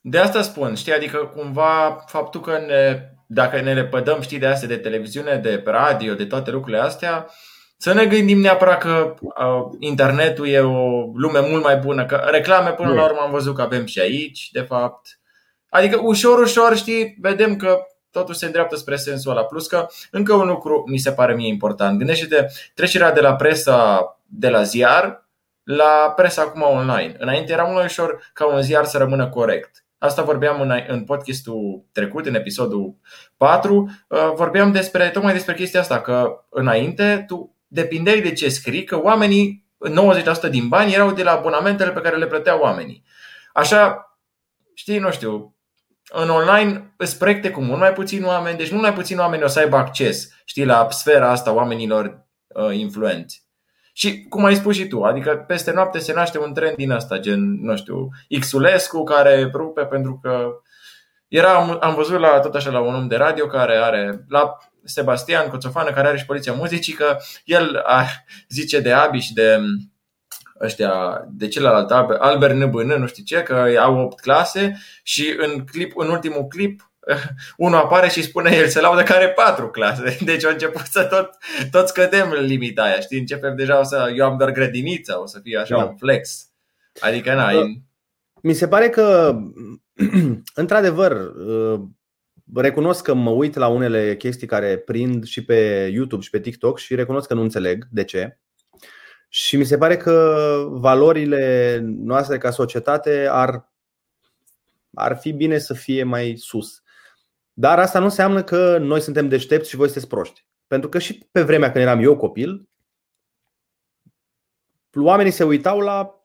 De asta spun, știi, adică cumva faptul că ne, dacă ne repădăm, știi, de astea de televiziune, de radio, de toate lucrurile astea, să ne gândim neapărat că uh, internetul e o lume mult mai bună, că reclame până la urmă am văzut că avem și aici, de fapt. Adică ușor, ușor, știi, vedem că totul se îndreaptă spre sensul ăla. Plus că încă un lucru mi se pare mie important. Gândește-te trecerea de la presa de la ziar la presa acum online. Înainte era mult mai ușor ca un ziar să rămână corect. Asta vorbeam în, în podcastul trecut, în episodul 4, uh, vorbeam despre, tocmai despre chestia asta, că înainte tu depindeai de ce scrii, că oamenii, 90% din bani erau de la abonamentele pe care le plăteau oamenii. Așa, știi, nu știu, în online îți proiecte cu mult mai puțini oameni, deci mult mai puțini oameni o să aibă acces, știi, la sfera asta oamenilor uh, influenți. Și cum ai spus și tu, adică peste noapte se naște un trend din ăsta, gen, nu știu, Xulescu care rupe pentru că era, am văzut la, tot așa la un om de radio care are, la Sebastian Coțofană, care are și Poliția Muzicii, că el a, zice de Abi și de ăștia, de celălalt, Albert NBN, nu știu ce, că au 8 clase și în, clip, în ultimul clip *laughs* unul apare și spune el se laudă că are patru clase. *laughs* Deci a început să tot, tot scădem limita aia, știi? Începem deja o să, eu am doar grădiniță, o să fie așa da. un flex. Adică, na, da. Mi se pare că, *clears throat* într-adevăr, uh, recunosc că mă uit la unele chestii care prind și pe YouTube și pe TikTok și recunosc că nu înțeleg de ce. Și mi se pare că valorile noastre ca societate ar, ar fi bine să fie mai sus. Dar asta nu înseamnă că noi suntem deștepți și voi sunteți proști. Pentru că și pe vremea când eram eu copil, oamenii se uitau la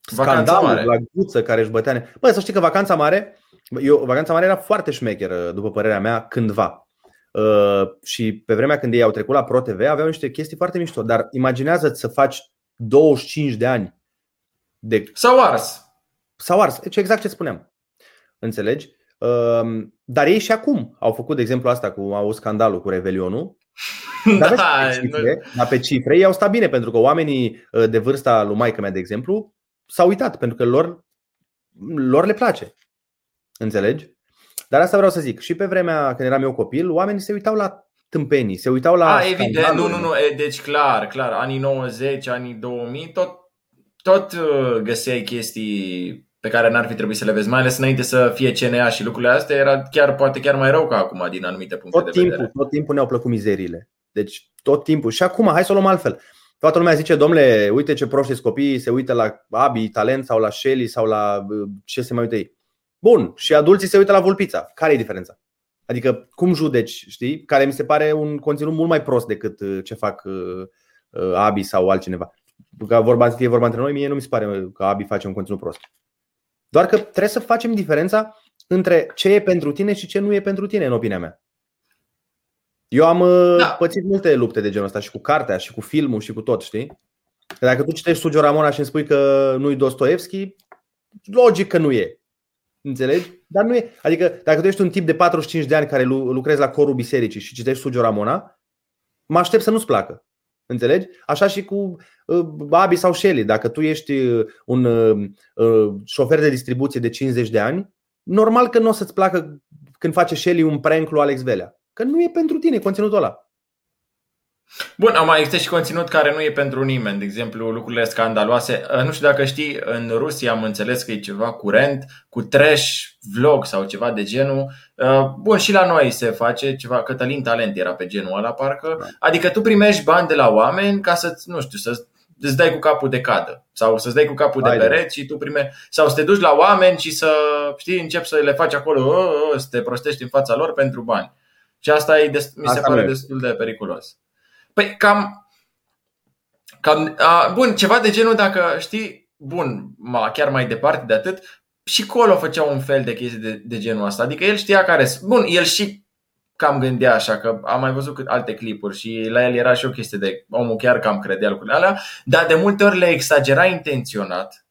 scandalul, la guță care își bătea. Bă, să știi că vacanța mare, eu, vacanța mare era foarte șmecheră, după părerea mea, cândva. Uh, și pe vremea când ei au trecut la Pro TV aveau niște chestii foarte mișto. Dar imaginează-ți să faci 25 de ani de... Sau ars. Sau ars. Deci exact ce spuneam. Înțelegi? Uh, dar ei și acum au făcut, de exemplu, asta cu au scandalul cu Revelionul. *laughs* Dar, da, pe cifre, dar pe cifre ei au stat bine, pentru că oamenii uh, de vârsta lui maică mea, de exemplu, s-au uitat, pentru că lor, lor le place. Înțelegi? Dar asta vreau să zic. Și pe vremea când eram eu copil, oamenii se uitau la tâmpenii, se uitau la. A, evident, nu, nu, nu. Deci, clar, clar. Anii 90, anii 2000, tot, tot uh, găseai chestii pe care n-ar fi trebuit să le vezi, mai ales înainte să fie CNA și lucrurile astea, era chiar, poate chiar mai rău ca acum din anumite puncte tot de timpul, vedere. Tot timpul ne-au plăcut mizerile. Deci tot timpul. Și acum, hai să o luăm altfel. Toată lumea zice, domnule, uite ce proști copiii, se uită la Abi, Talent sau la Shelly sau la uh, ce se mai uită ei. Bun, și adulții se uită la Vulpița. Care e diferența? Adică cum judeci, știi? Care mi se pare un conținut mult mai prost decât uh, ce fac uh, uh, Abi sau altcineva. Ca vorba, fie vorba între noi, mie nu mi se pare că Abi face un conținut prost. Doar că trebuie să facem diferența între ce e pentru tine și ce nu e pentru tine, în opinia mea. Eu am da. pățit multe lupte de genul ăsta și cu cartea, și cu filmul, și cu tot, știi? Că dacă tu citești Sugio Ramona și îmi spui că nu-i Dostoevski, logic că nu e. Înțelegi? Dar nu e. Adică dacă tu ești un tip de 45 de ani care lucrezi la corul bisericii și citești Sugio Ramona, mă aștept să nu-ți placă. Înțelegi? Așa și cu uh, Babi sau Shelly. Dacă tu ești uh, un uh, uh, șofer de distribuție de 50 de ani, normal că nu o să-ți placă când face Shelly un prank lui Alex Velea. Că nu e pentru tine conținutul ăla. Bun, mai există și conținut care nu e pentru nimeni, de exemplu lucrurile scandaloase. Uh, nu știu dacă știi, în Rusia am înțeles că e ceva curent cu trash vlog sau ceva de genul. Uh, bun, și la noi se face ceva, Cătălin Talent era pe genul ăla parcă. Da. Adică tu primești bani de la oameni ca să, nu știu, să îți dai cu capul de cadă sau să-ți dai cu capul Hai de pereți și tu prime sau să te duci la oameni și să știi, începi să le faci acolo, oh, oh, să te prostești în fața lor pentru bani. Și asta e, mi se asta pare destul de periculos. Păi cam, cam a, bun, ceva de genul dacă știi, bun, ma, chiar mai departe de atât, și Colo făcea un fel de chestii de, de genul ăsta. Adică el știa care Bun, el și cam gândea așa, că am mai văzut alte clipuri și la el era și o chestie de omul chiar cam credea lucrurile alea, dar de multe ori le exagera intenționat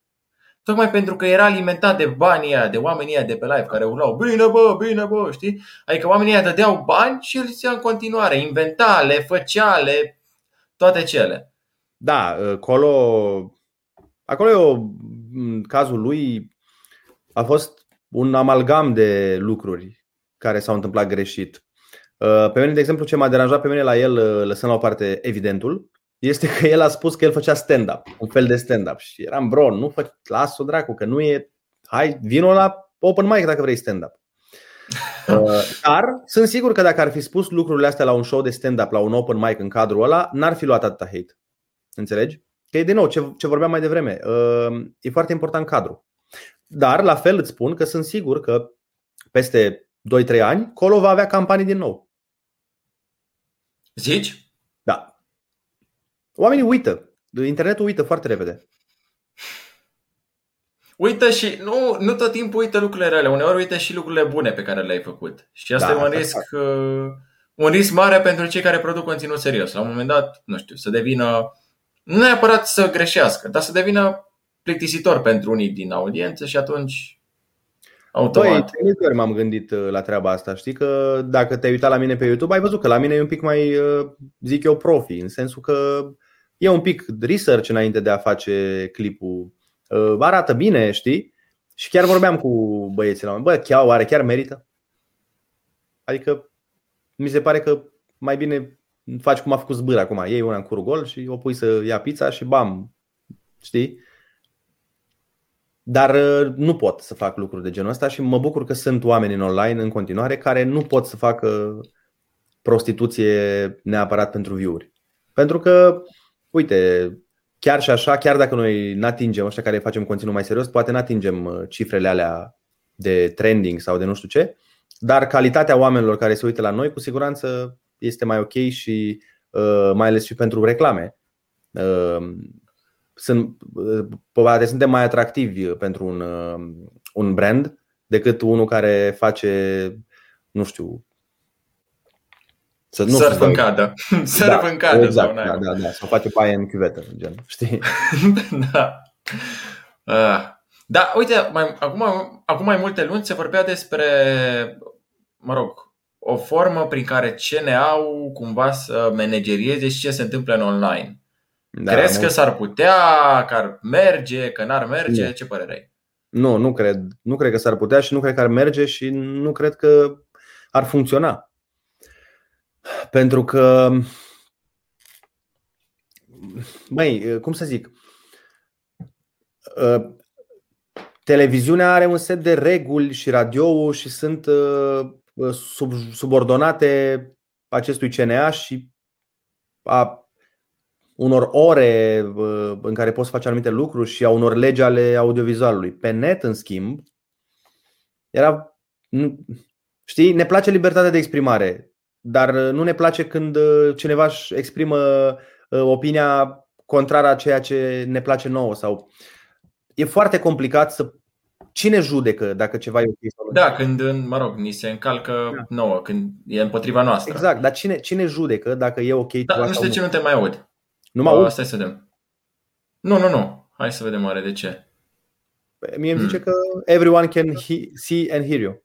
Tocmai pentru că era alimentat de banii aia, de oamenii aia de pe live care urlau Bine bă, bine bă, știi? Adică oamenii aia dădeau bani și el zicea în continuare Inventa, le făcea, le... toate cele Da, acolo Acolo eu, în cazul lui A fost un amalgam de lucruri Care s-au întâmplat greșit Pe mine, de exemplu, ce m-a deranjat pe mine la el Lăsând la o parte evidentul este că el a spus că el făcea stand-up, un fel de stand-up. Și eram, bro, nu fă, las-o dracu, că nu e, hai, vino la open mic dacă vrei stand-up. *laughs* Uh, dar sunt sigur că dacă ar fi spus lucrurile astea la un show de stand-up, la un open mic în cadrul ăla, n-ar fi luat atâta hate. Înțelegi? Că e din nou ce, ce vorbeam mai devreme. Uh, e foarte important cadru. Dar, la fel îți spun că sunt sigur că peste 2-3 ani, Colo va avea campanii din nou. Zici? Oamenii uită. Internetul uită foarte repede. Uită și nu, nu tot timpul uită lucrurile rele, uneori uită și lucrurile bune pe care le-ai făcut. Și asta da, e un risc, uh, un risc mare pentru cei care produc conținut serios. La un moment dat, nu știu, să devină nu neapărat să greșească, dar să devină plictisitor pentru unii din audiență și atunci automat. Păi, de ori m-am gândit uh, la treaba asta. Știi că dacă te-ai uitat la mine pe YouTube, ai văzut că la mine e un pic mai, uh, zic eu, profi, în sensul că e un pic research înainte de a face clipul. Uh, arată bine, știi? Și chiar vorbeam cu băieții la un bă, chiar, oare chiar merită? Adică mi se pare că mai bine faci cum a făcut zbâr acum, iei una în curgol și o pui să ia pizza și bam, știi? Dar uh, nu pot să fac lucruri de genul ăsta și mă bucur că sunt oameni în online în continuare care nu pot să facă prostituție neapărat pentru view-uri. Pentru că, uite, chiar și așa, chiar dacă noi nu atingem ăștia care facem conținut mai serios, poate nu atingem uh, cifrele alea de trending sau de nu știu ce, dar calitatea oamenilor care se uită la noi cu siguranță este mai ok și uh, mai ales și pentru reclame. Uh, sunt, poate suntem mai atractivi pentru un, un brand decât unul care face, nu știu, să nu Surf în cadă. *laughs* Surf da, în cadă exact, sau da, da, da, sau face paie în chiuvetă, gen, știi? *laughs* da. Uh, da, uite, mai, acum, acum mai multe luni se vorbea despre, mă rog, o formă prin care CNA-ul cumva să managerieze și ce se întâmplă în online. Da, Crezi mult. că s-ar putea, că ar merge, că n-ar merge? Nu. Ce părere ai? Nu, nu cred. Nu cred că s-ar putea și nu cred că ar merge și nu cred că ar funcționa. Pentru că, băi, cum să zic, ă, televiziunea are un set de reguli și radio și sunt ă, sub, subordonate acestui CNA și a unor ore în care poți face anumite lucruri și a unor legi ale audiovizualului. Pe net, în schimb, era. Știi, ne place libertatea de exprimare, dar nu ne place când uh, cineva își exprimă uh, opinia contrară a ceea ce ne place nouă sau e foarte complicat să Cine judecă dacă ceva e ok sau nu? Da, când, mă rog, ni se încalcă da. nouă, când e împotriva noastră. Exact, dar cine, cine judecă dacă e ok da, Nu știu de ce nu te mai aud. Nu mă aud? Stai să vedem. Nu, nu, nu. Hai să vedem oare de ce. Păi, mie îmi hmm. zice că everyone can he- see and hear you.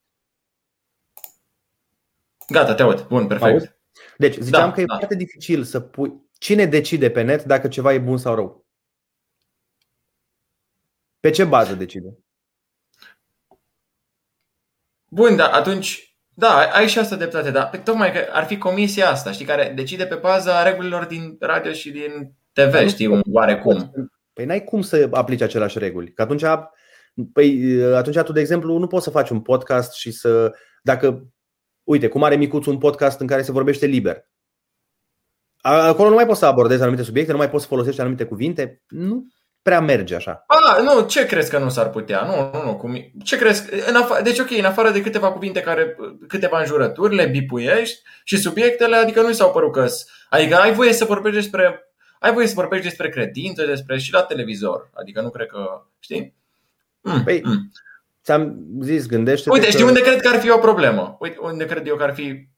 Gata, te aud. Bun, perfect. Auzi? Deci, ziceam da, că e da. foarte dificil să pui. Cine decide pe net dacă ceva e bun sau rău? Pe ce bază decide? Bun, da, atunci, da, ai și asta dreptate, dar tocmai că ar fi comisia asta, știi, care decide pe baza regulilor din radio și din TV, dar știi, un oarecum. Păi n-ai cum să aplici aceleași reguli, că atunci, păi, atunci tu, de exemplu, nu poți să faci un podcast și să, dacă, uite, cum are Micuț un podcast în care se vorbește liber, Acolo nu mai poți să abordezi anumite subiecte, nu mai poți să folosești anumite cuvinte. Nu prea merge așa. A, nu, ce crezi că nu s-ar putea? Nu, nu, nu. Cum, ce crezi? În afa- deci, ok, în afară de câteva cuvinte care, câteva înjurături, le bipuiești și subiectele, adică nu i s-au părut că Adică ai voie să vorbești despre ai voie să vorbești despre credință, despre și la televizor. Adică nu cred că, știi? Mm, păi, mm. Ți-am zis, gândește Uite, știi că... unde cred că ar fi o problemă? Uite, unde cred eu că ar fi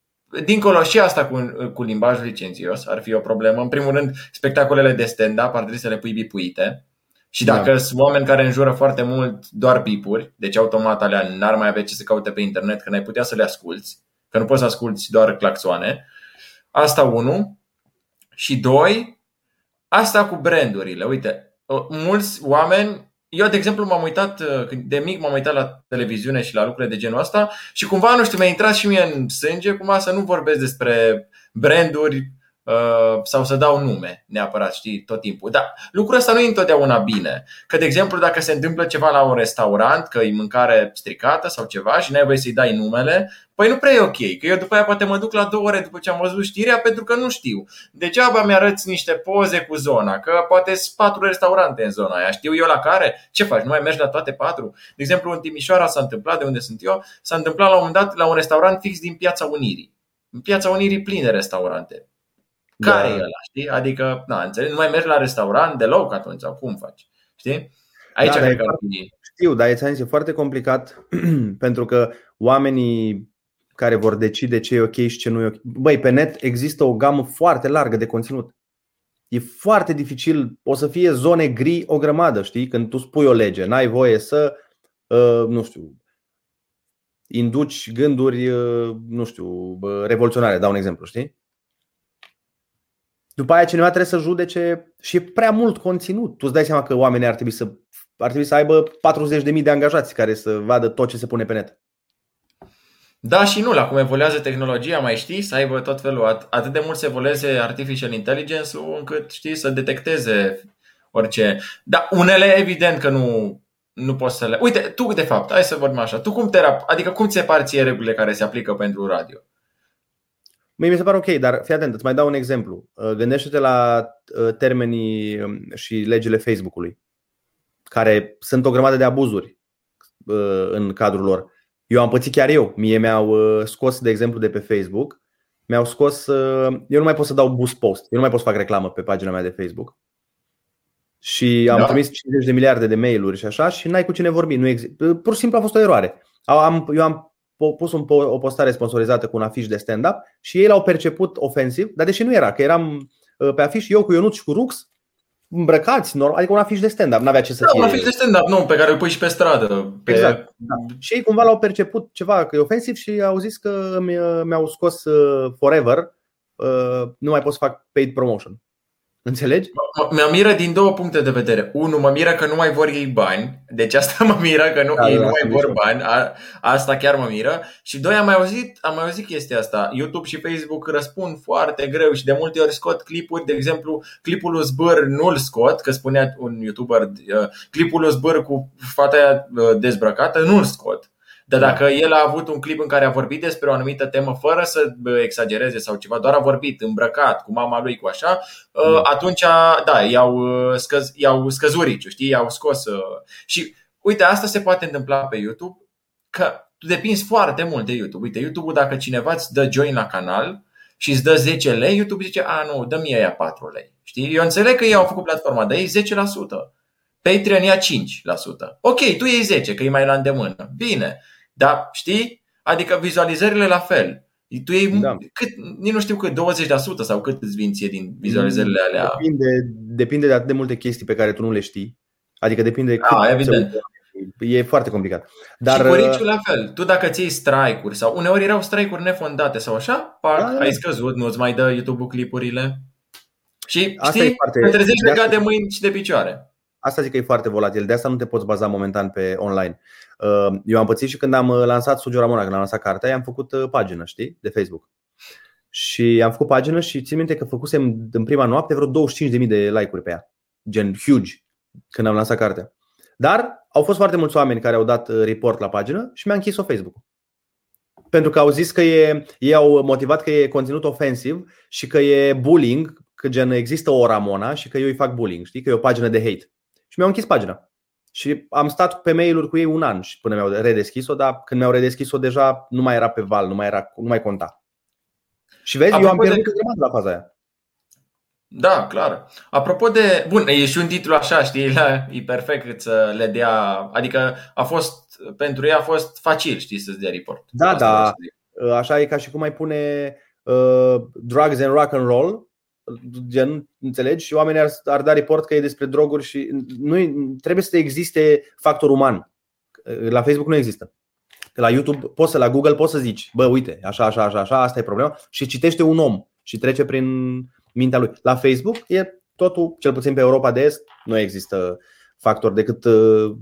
Dincolo și asta cu, cu limbaj licențios ar fi o problemă. În primul rând, spectacolele de stand-up ar trebui să le pui bipuite. Și dacă da. sunt oameni care înjură foarte mult doar bipuri, deci automat alea n-ar mai avea ce să caute pe internet, că n-ai putea să le asculți, că nu poți să asculti doar claxoane. Asta unu. Și doi, asta cu brandurile. Uite, mulți oameni eu, de exemplu, m-am uitat, de mic m-am uitat la televiziune și la lucruri de genul ăsta și cumva, nu știu, mi-a intrat și mie în sânge cumva să nu vorbesc despre branduri Uh, sau să dau nume neapărat, știi, tot timpul. Dar lucrul ăsta nu e întotdeauna bine. Că, de exemplu, dacă se întâmplă ceva la un restaurant, că e mâncare stricată sau ceva și n-ai voie să-i dai numele, păi nu prea e ok. Că eu după aia poate mă duc la două ore după ce am văzut știrea pentru că nu știu. Degeaba mi-arăți niște poze cu zona, că poate sunt patru restaurante în zona aia. Știu eu la care? Ce faci? Nu mai mergi la toate patru? De exemplu, în Timișoara s-a întâmplat, de unde sunt eu, s-a întâmplat la un moment dat la un restaurant fix din Piața Unirii. În Piața Unirii plin de restaurante care da. e ăla, știi? Adică, na, înțeleg, nu mai mergi la restaurant deloc atunci, sau cum faci? Știi? Aici da, cred că Știu, dar e foarte complicat *clears throat* pentru că oamenii care vor decide ce e ok și ce nu e ok. Băi, pe net există o gamă foarte largă de conținut. E foarte dificil, o să fie zone gri o grămadă, știi? Când tu spui o lege, n-ai voie să, uh, nu știu, induci gânduri, uh, nu știu, revoluționare, dau un exemplu, știi? După aia cineva trebuie să judece și e prea mult conținut. Tu îți dai seama că oamenii ar trebui să, ar trebui să aibă 40.000 de angajați care să vadă tot ce se pune pe net. Da și nu, la cum evoluează tehnologia, mai știi, să aibă tot felul, atât de mult se evolueze artificial intelligence încât știi să detecteze orice. Dar unele evident că nu, nu poți să le... Uite, tu de fapt, hai să vorbim așa, tu cum te adică cum ți se par ție regulile care se aplică pentru radio? Mie mi se pare ok, dar fii atent, îți mai dau un exemplu. Uh, gândește-te la uh, termenii um, și legile Facebook-ului, care sunt o grămadă de abuzuri uh, în cadrul lor. Eu am pățit chiar eu. Mie mi-au scos, de exemplu, de pe Facebook, mi-au scos. Eu nu mai pot să dau boost post, eu nu mai pot să fac reclamă pe pagina mea de Facebook. Și am da. trimis 50 de miliarde de mail-uri și așa și n-ai cu cine vorbi. Nu exist... Pur și simplu a fost o eroare. Am, eu am pus un, o postare sponsorizată cu un afiș de stand-up și ei l-au perceput ofensiv, dar deși nu era, că eram uh, pe afiș eu cu Ionut și cu Rux, îmbrăcați, normal, adică un afiș de stand-up, n-avea ce să da, fie. un afiș de stand-up, nu, pe care îl pui și pe stradă. Pe... Exact. Da. Și ei cumva l-au perceput ceva că e ofensiv și au zis că mi-au scos uh, forever, uh, nu mai pot să fac paid promotion. Înțelegi? Mă miră din două puncte de vedere. Unu, mă miră că nu mai vor ei bani. Deci asta *laughs* mă miră că nu, da, ei da, nu mai vor bani. A, asta chiar mă miră. Și doi, am mai auzit, am mai auzit chestia asta. YouTube și Facebook răspund foarte greu și de multe ori scot clipuri. De exemplu, clipul lui Zbăr nu-l scot, că spunea un YouTuber, uh, clipul lui Zbăr cu fata aia uh, dezbrăcată, nu-l scot. Dar dacă da. el a avut un clip în care a vorbit despre o anumită temă fără să exagereze sau ceva, doar a vorbit îmbrăcat cu mama lui cu așa, mm. atunci da, i-au, uh, scăz, i-au scăzut știi, i-au scos. Uh, și uite, asta se poate întâmpla pe YouTube, că tu depinzi foarte mult de YouTube. Uite, YouTube-ul dacă cineva îți dă join la canal și îți dă 10 lei, YouTube zice, a nu, dă mie aia 4 lei. Știi? Eu înțeleg că ei au făcut platforma, dar ei 10%. Patreon ia 5%. Ok, tu iei 10, că e mai la îndemână. Bine. Da, știi? Adică vizualizările la fel. Tu iei da. cât, nici nu știu cât, 20% sau cât îți vin ție din vizualizările alea. Depinde, depinde de atât de multe chestii pe care tu nu le știi. Adică depinde A, cât evident. E foarte complicat. Dar, și cu la fel. Tu dacă ți iei strike-uri sau uneori erau strike-uri nefondate sau așa, parc, da, da. ai scăzut, nu-ți mai dă YouTube-ul clipurile. Și Asta știi, foarte... te trezești legat de mâini și de picioare. Asta zic că e foarte volatil, de asta nu te poți baza momentan pe online. Uh, eu am pățit și când am uh, lansat Sugio Ramona, când am lansat cartea, am făcut uh, pagină, știi, de Facebook. Și am făcut pagină și țin minte că făcusem în prima noapte vreo 25.000 de like-uri pe ea. Gen huge, când am lansat cartea. Dar au fost foarte mulți oameni care au dat report la pagină și mi-a închis-o Facebook. Pentru că au zis că e, ei au motivat că e conținut ofensiv și că e bullying, că gen există o Ramona și că eu îi fac bullying, știi, că e o pagină de hate. Și mi-au închis pagina. Și am stat pe mail-uri cu ei un an și până mi-au redeschis-o, dar când mi-au redeschis-o deja nu mai era pe val, nu mai, era, nu mai conta. Și vezi, Apropo eu am pierdut de... la faza aia. Da, clar. Apropo de. Bun, e și un titlu așa, știi, la, e perfect să le dea. Adică a fost. Pentru ei a fost facil, știi, să-ți dea report. Da, da. Așa e ca și cum ai pune uh, drugs and rock and roll gen, înțelegi? Și oamenii ar, ar da report că e despre droguri și nu trebuie să existe factor uman. La Facebook nu există. La YouTube poți să, la Google poți să zici, bă, uite, așa, așa, așa, așa, asta e problema și citește un om și trece prin mintea lui. La Facebook e totul, cel puțin pe Europa de Est, nu există factor decât uh,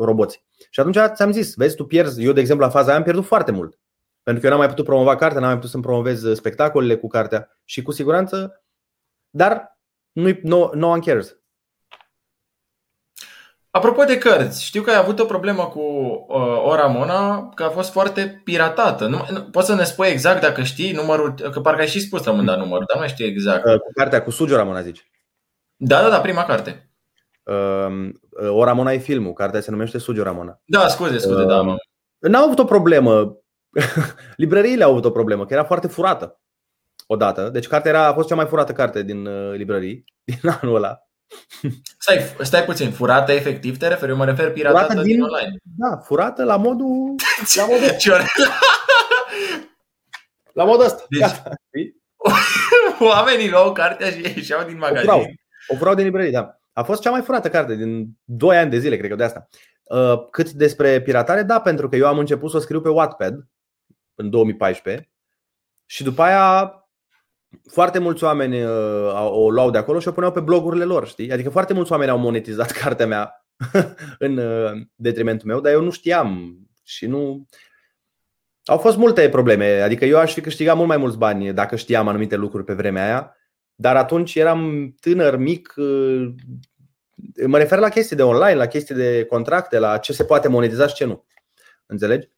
roboți. Și atunci ți-am zis, vezi, tu pierzi, eu de exemplu la faza aia am pierdut foarte mult. Pentru că eu n-am mai putut promova cartea, n-am mai putut să-mi promovez uh, spectacolele cu cartea și cu siguranță, dar nu no, no one cares. Apropo de cărți, știu că ai avut o problemă cu uh, o Ramona, că a fost foarte piratată. Nu, nu, poți să ne spui exact dacă știi numărul, că parcă ai și spus la un dat numărul, dar nu mai știu exact. Uh, cu cartea cu Sugio Ramona zici? Da, da, da, prima carte. Uh, o Ramona e filmul, cartea se numește Sugio Ramona. Da, scuze, scuze, uh, da. Mă. N-au avut o problemă *laughs* Librăriile au avut o problemă, că era foarte furată odată. Deci cartea era, a fost cea mai furată carte din uh, librării *laughs* din anul ăla. Stai, stai puțin, furată efectiv te referi? Eu mă refer piratată din, din online. Da, furată la modul... *laughs* La modul, la modul ăsta. Deci, Oamenii luau cartea și ieșeau din magazin. O furau, o furau din librărie, da. A fost cea mai furată carte din 2 ani de zile, cred că de asta. Uh, cât despre piratare, da, pentru că eu am început să o scriu pe Wattpad în 2014 și după aia foarte mulți oameni uh, o luau de acolo și o puneau pe blogurile lor, știi? Adică foarte mulți oameni au monetizat *laughs* cartea mea *laughs* în uh, detrimentul meu, dar eu nu știam și nu. Au fost multe probleme, adică eu aș fi câștigat mult mai mulți bani dacă știam anumite lucruri pe vremea aia, dar atunci eram tânăr, mic, uh, mă refer la chestii de online, la chestii de contracte, la ce se poate monetiza și ce nu. Înțelegi?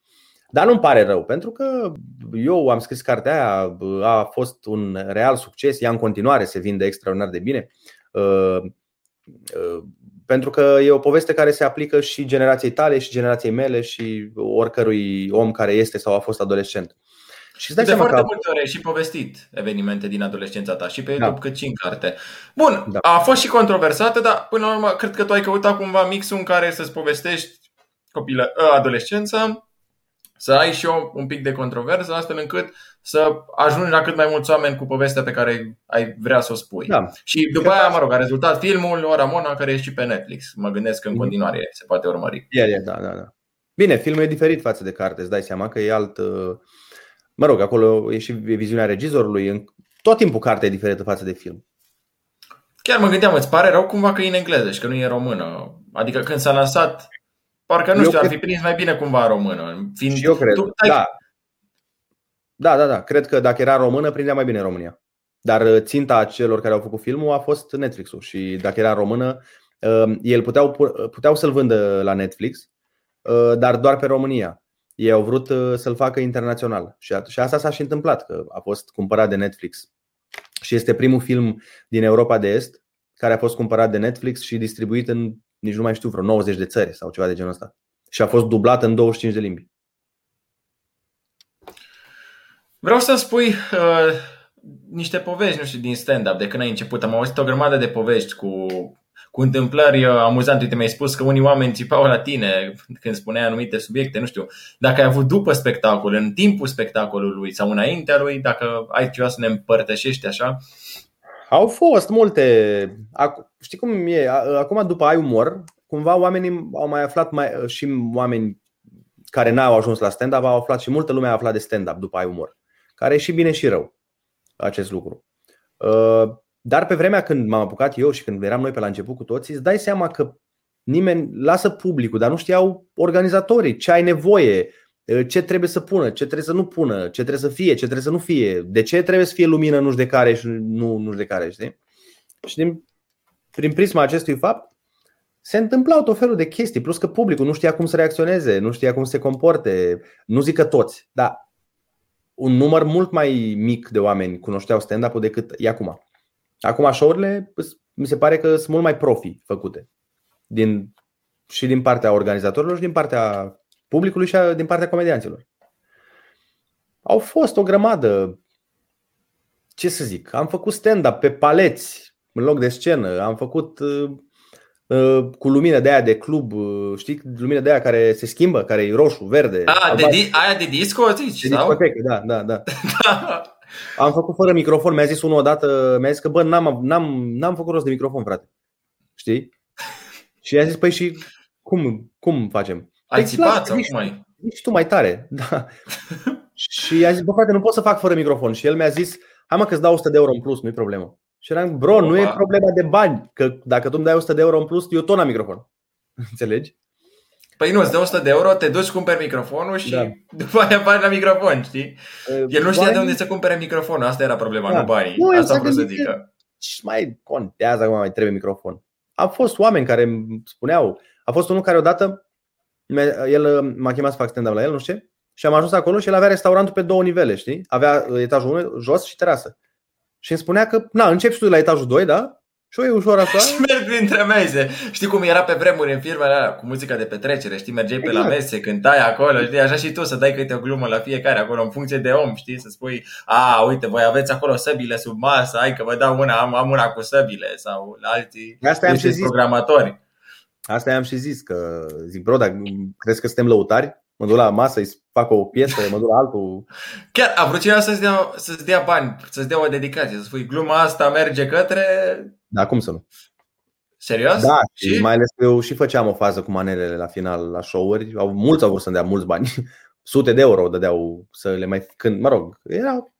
Dar nu-mi pare rău, pentru că eu am scris cartea aia, a fost un real succes, ea în continuare se vinde extraordinar de bine. Uh, uh, pentru că e o poveste care se aplică și generației tale, și generației mele, și oricărui om care este sau a fost adolescent. Și de foarte că... multe ori ai și povestit evenimente din adolescența ta, și pe YouTube da. cât și în carte. Bun, da. a fost și controversată, dar până la urmă cred că tu ai căutat cumva mixul în care să-ți povestești copilă, adolescența să ai și eu un pic de controversă, astfel încât să ajungi la cât mai mulți oameni cu povestea pe care ai vrea să o spui. Da. Și după aia, mă rog, a rezultat filmul O Ramona, care e și pe Netflix. Mă gândesc că în mhm. continuare se poate urmări. E, e, da, da, da. Bine, filmul e diferit față de carte, îți dai seama că e alt... Uh, mă rog, acolo e și viziunea regizorului. Tot timpul cartea e diferită față de film. Chiar mă gândeam, îți pare rău cumva că e în engleză și că nu e română? Adică când s-a lansat Parcă, nu eu știu, cred... ar fi prins mai bine cumva română. Fiind... Și eu cred, tu, ai... da. Da, da, da. Cred că dacă era română, prindea mai bine în România. Dar uh, ținta celor care au făcut filmul a fost Netflix-ul și dacă era română, uh, el puteau, puteau să-l vândă la Netflix, uh, dar doar pe România. Ei au vrut să-l facă internațional și asta s-a și întâmplat, că a fost cumpărat de Netflix și este primul film din Europa de Est care a fost cumpărat de Netflix și distribuit în nici nu mai știu, vreo 90 de țări sau ceva de genul ăsta. Și a fost dublat în 25 de limbi. Vreau să spui uh, niște povești, nu știu, din stand-up, de când ai început. Am auzit o grămadă de povești cu, cu întâmplări uh, amuzante. Uite, mi-ai spus că unii oameni țipau la tine când spuneai anumite subiecte, nu știu. Dacă ai avut după spectacol, în timpul spectacolului sau înaintea lui, dacă ai ceva să ne împărtășești așa. Au fost multe. Știi cum e? Acum, după ai umor, cumva oamenii au mai aflat mai, și oameni care n-au ajuns la stand-up au aflat și multă lume a aflat de stand-up după ai umor. Care e și bine și rău acest lucru. Uh, dar pe vremea când m-am apucat eu și când eram noi pe la început cu toții, îți dai seama că nimeni lasă publicul, dar nu știau organizatorii ce ai nevoie, ce trebuie să pună, ce trebuie să nu pună, ce trebuie să fie, ce trebuie să nu fie, de ce trebuie să fie lumină nu de care și nu nu de care, știi? Și din, prin prisma acestui fapt se întâmplau tot felul de chestii, plus că publicul nu știa cum să reacționeze, nu știa cum să se comporte, nu zic că toți, dar un număr mult mai mic de oameni cunoșteau stand-up-ul decât e acum. Acum show-urile mi se pare că sunt mult mai profi făcute din, și din partea organizatorilor și din partea publicului și din partea comedianților. Au fost o grămadă, ce să zic, am făcut stand-up pe paleți în loc de scenă, am făcut uh, uh, cu lumină de aia de club, uh, știi, lumină de aia care se schimbă, care e roșu, verde. A, de di- aia de disco, zici? De discotecă, da, da, da. *laughs* da. Am făcut fără microfon, mi-a zis unul odată, mi-a zis că bă, n-am, n-am, n-am făcut rost de microfon, frate. Știi? Și i-a zis, păi și cum, cum facem? Ai păi țipat sau cum ai? Nici tu mai tare, *laughs* da. și a zis, bă frate, nu pot să fac fără microfon. Și el mi-a zis, hai mă că îți dau 100 de euro în plus, nu-i problemă. Și eram, bro, Opa. nu e problema de bani, că dacă tu îmi dai 100 de euro în plus, eu tot am microfon. *laughs* Înțelegi? Păi nu, îți dă 100 de euro, te duci, cumperi microfonul și da. *laughs* după aia bani la microfon, știi? El nu știa bani... de unde să cumpere microfonul, asta era problema, da. nu banii. Nu, asta exact vreau să zică. Ce mai contează acum mai trebuie microfon? A fost oameni care îmi spuneau, a fost unul care odată el uh, m-a chemat să fac stand-up la el, nu știu și am ajuns acolo și el avea restaurantul pe două nivele, știi? Avea uh, etajul 1 jos și terasă. Și îmi spunea că, na, începi tu de la etajul 2, da? Și o e ușor așa. *laughs* și merg printre mese. Știi cum era pe vremuri în firmele alea cu muzica de petrecere, știi, mergeai exact. pe la exact. mese, cântai acolo, știi, așa și tu să dai câte o glumă la fiecare acolo în funcție de om, știi, să spui, a, uite, voi aveți acolo săbile sub masă, hai că vă dau una, am, am una cu săbile sau la alții, Asta am programatori. Asta i-am și zis, că zic, bro, dar crezi că suntem lăutari? Mă duc la masă, îi fac o piesă, mă duc la altul. Chiar a vrut cineva să-ți dea, să-ți dea bani, să-ți dea o dedicație, să spui gluma asta merge către... Da, cum să nu? Serios? Da, și, și mai ales că eu și făceam o fază cu manelele la final la show-uri. Au, mulți au vrut să-mi dea mulți bani. *laughs* Sute de euro dădeau să le mai... Când, mă rog, era...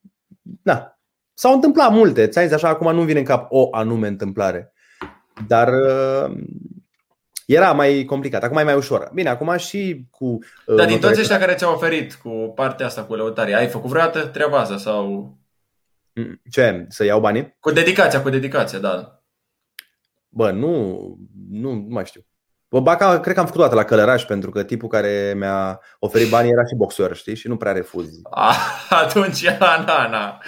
Da. S-au întâmplat multe. Ți-ai așa, acum nu vine în cap o anume întâmplare. Dar uh, era mai complicat, acum e mai ușor. Bine, acum și cu. Uh, Dar din toți ăștia care ți-au oferit cu partea asta cu lăutarii, ai făcut vreodată treaba asta sau. Mm, ce? Să iau banii? Cu dedicația, cu dedicația, da. Bă, nu, nu, nu mai știu. Bă, Baca, cred că am făcut toată la călăraș pentru că tipul care mi-a oferit banii era și boxer, știi? Și nu prea refuzi. *laughs* Atunci, na, na.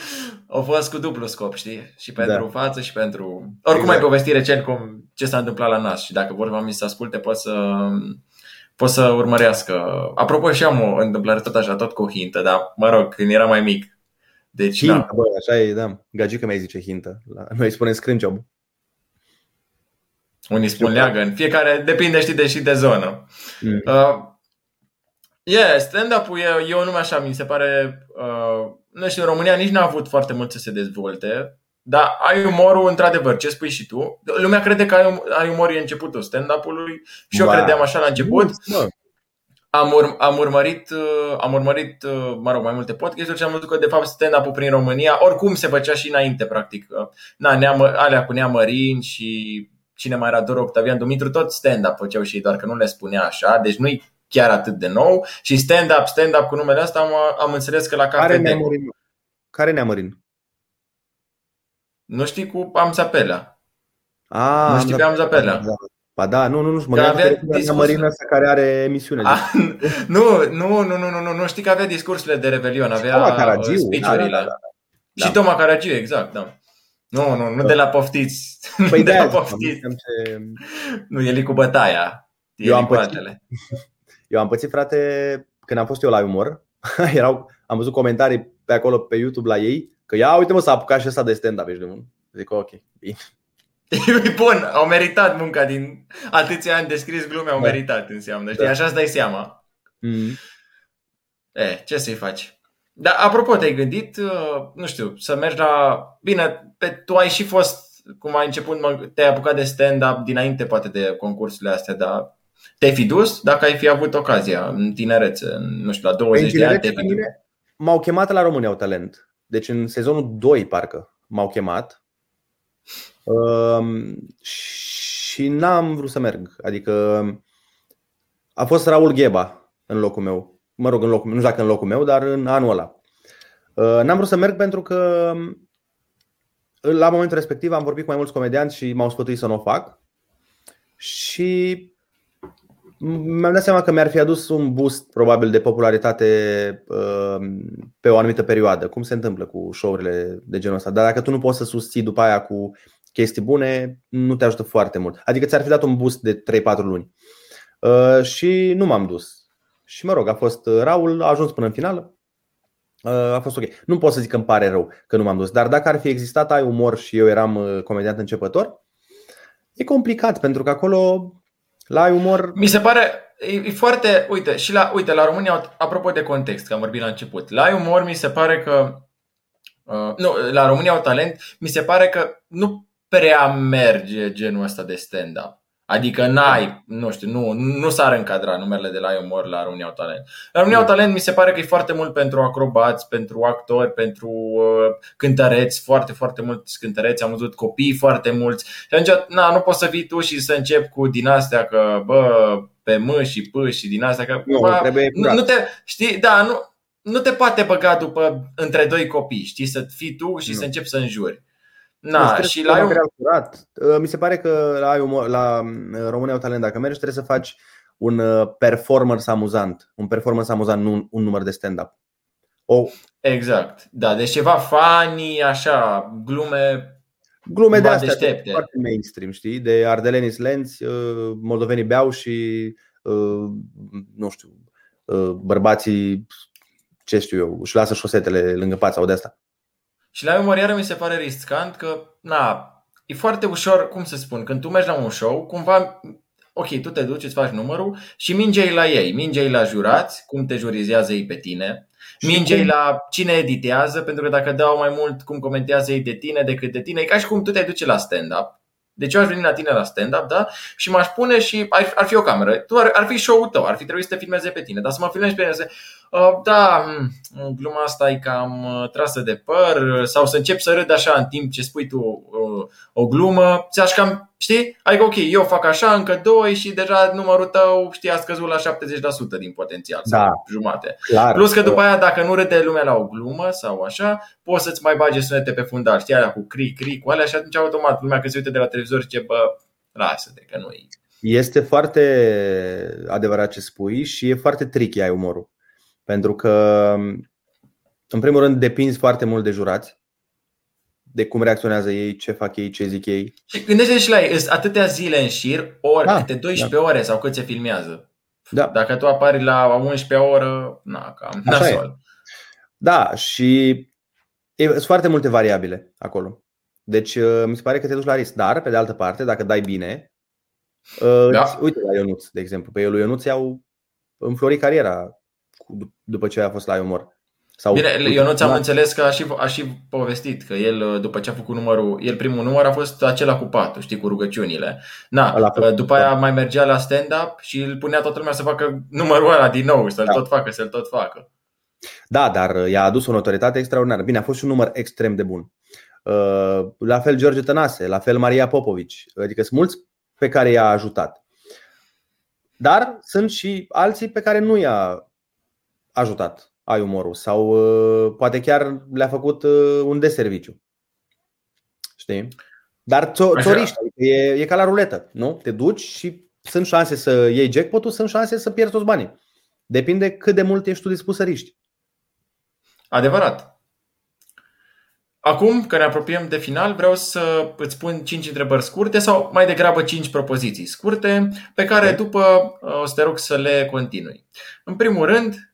Au fost cu dublu scop, știi? Și pentru da. față și pentru... Oricum exact. ai povesti recent cum, ce s-a întâmplat la nas și dacă vor oamenii să asculte, pot să, pot să urmărească. Apropo, și am o întâmplare tot așa, tot cu o hintă, dar mă rog, când era mai mic. Deci, hintă, da. bă, așa e, da. Gagica mai zice hintă. Noi spunem screen job. Unii spun leagăn. Fiecare depinde, știi, de și de zonă. Mm. Uh, yeah, stand-up-ul e, e o nume așa, mi se pare... Uh, nu știu, în România nici n-a avut foarte mult să se dezvolte, dar ai umorul, într-adevăr, ce spui și tu. Lumea crede că ai, um, ai umor e începutul stand-up-ului și eu ba. credeam așa la început. Bun, am, ur- am urmărit, uh, am urmărit, uh, mă rog, mai multe podcasturi și am văzut că de fapt stand-up-ul prin România oricum se făcea și înainte, practic. Na, neamă, alea cu Neamărin și cine mai era Dor Octavian Dumitru, tot stand-up făceau și doar că nu le spunea așa, deci nu-i chiar atât de nou. Și stand-up, stand-up cu numele ăsta am, am înțeles că la cafe Care Neamărin? Care Neamărin? Nu știi cu Amzapelea. Ah, nu știi pe Amzapelea. Da. Ba da, nu, nu, nu, mă avea Neamărin ăsta care are emisiune. Ah, nu, *laughs* nu, nu, nu, nu, nu, nu, știi că avea discursurile de Revelion, avea Toma Caragiu, speech-urile. Da, da, da, da. Și Toma Caragiu, exact, da. Nu, nu, nu de la poftiți. *laughs* Păi nu de la poftiți. Ce... Nu, el cu bătaia. Eu am, pățit, *laughs* eu am pățit, frate, când am fost eu la umor, *laughs* erau, am văzut comentarii pe acolo pe YouTube la ei, că ia uite mă s-a apucat și ăsta de stand-up, ești de bun. Zic, ok, bine. E bun, au meritat munca din atâția ani de scris glume, au da. meritat înseamnă, știi, da. așa îți dai seama. Mm. E, ce să-i faci? Dar apropo, te-ai gândit, uh, nu știu, să mergi la... Bine, pe, tu ai și fost, cum ai început, te-ai apucat de stand-up dinainte poate de concursurile astea, dar te-ai fi dus dacă ai fi avut ocazia în tinerețe, nu știu, la 20 de ani te fi M-au chemat la România au talent. Deci în sezonul 2 parcă m-au chemat. Um, și n-am vrut să merg. Adică a fost Raul Gheba în locul meu mă rog, în locul, nu știu dacă în locul meu, dar în anul ăla. Uh, n-am vrut să merg pentru că uh, la momentul respectiv am vorbit cu mai mulți comedianți și m-au sfătuit să nu o fac. Și mi-am dat seama că mi-ar fi adus un boost probabil de popularitate uh, pe o anumită perioadă, cum se întâmplă cu show-urile de genul ăsta. Dar dacă tu nu poți să susții după aia cu chestii bune, nu te ajută foarte mult. Adică ți-ar fi dat un boost de 3-4 luni. Și nu m-am dus. Și mă rog, a fost uh, Raul, a ajuns până în finală. Uh, a fost ok. Nu pot să zic că îmi pare rău că nu m-am dus, dar dacă ar fi existat ai umor și eu eram uh, comediant începător, e complicat pentru că acolo la ai umor. Mi se pare e foarte, uite, și la uite, la România apropo de context, că am vorbit la început. La ai umor mi se pare că uh, nu, la România au talent, mi se pare că nu prea merge genul ăsta de stand-up. Adică n-ai, nu știu, nu, nu s-ar încadra numerele de la Iomor la România au talent. La România au talent mi se pare că e foarte mult pentru acrobați, pentru actori, pentru uh, cântăreți, foarte, foarte mulți cântăreți, am văzut copii foarte mulți. Și atunci, na, nu poți să vii tu și să începi cu din astea că, bă, pe mâ și p și din astea că, nu, bă, trebuie nu, nu te, știi, da, nu, nu te poate băga după între doi copii, știi, să fii tu și nu. să începi să înjuri. Na, și la un... curat. Uh, mi se pare că la, la uh, România au talent, dacă mergi, trebuie să faci un uh, performance amuzant. Un performance amuzant, nu un, un număr de stand-up. O... Exact. Da, deci ceva funny, așa, glume Glume de astea, deștepte. foarte mainstream, știi? De ardeleni slenți, moldovenii beau și, nu știu, bărbații, ce știu eu, își lasă șosetele lângă pat sau de asta. Și la memoriară mi se pare riscant că, na, e foarte ușor, cum să spun, când tu mergi la un show, cumva ok, tu te duci, îți faci numărul și mingei la ei, mingei la jurați, cum te jurizează ei pe tine, mingei la cine editează, pentru că dacă dau mai mult cum comentează ei de tine decât de tine, e ca și cum tu te duci la stand-up. Deci eu aș veni la tine la stand-up, da? Și m-aș pune și ar, ar fi o cameră. Tu ar, ar fi show-ul tău, ar fi trebuit să te filmeze pe tine, dar să mă filmezi pe tine, uh, da, mm, gluma asta e cam uh, trasă de păr, sau să încep să râd așa în timp ce spui tu uh, o glumă, ți-aș cam Știi? Adică, ok, eu fac așa, încă doi și deja numărul tău, știi, a scăzut la 70% din potențial sau da, jumate. Clar, Plus că după aia, dacă nu râde lumea la o glumă sau așa, poți să-ți mai bage sunete pe fundal, știi, alea cu cri, cri, cu alea și atunci automat lumea că se uite de la televizor și zice, bă, lasă-te, că nu e. Este foarte adevărat ce spui și e foarte tricky ai umorul. Pentru că, în primul rând, depinzi foarte mult de jurați de cum reacționează ei, ce fac ei, ce zic ei. Și gândește și la ei, sunt atâtea zile în șir, ori da, câte 12 da. ore sau cât se filmează. Da. Dacă tu apari la 11 oră, na, cam nasol. Da, și e, sunt foarte multe variabile acolo. Deci uh, mi se pare că te duci la risc. Dar, pe de altă parte, dacă dai bine, uh, da. uite la Ionuț, de exemplu. Pe el lui Ionuț i-au înflorit cariera după ce a fost la Iomor. Sau Bine, eu nu ți-am înțeles că a și, a și povestit că el, după ce a făcut numărul, el primul număr a fost acela cu patul, știi, cu rugăciunile. Na, după aia mai mergea la stand-up și îl punea toată lumea să facă numărul ăla din nou, să-l da. tot facă, să-l tot facă. Da, dar i-a adus o notoritate extraordinară. Bine, a fost și un număr extrem de bun. Uh, la fel George Tănase, la fel Maria Popovici. Adică sunt mulți pe care i-a ajutat. Dar sunt și alții pe care nu i-a ajutat ai umorul sau uh, poate chiar le-a făcut uh, un deserviciu. Știi? Dar țoriști, adică e, e ca la ruletă, nu? Te duci și sunt șanse să iei jackpot sunt șanse să pierzi toți banii. Depinde cât de mult ești tu dispus să riști. Adevărat. Acum că ne apropiem de final, vreau să îți pun 5 întrebări scurte sau mai degrabă 5 propoziții scurte pe care după uh, o să te rog să le continui. În primul rând, Uh,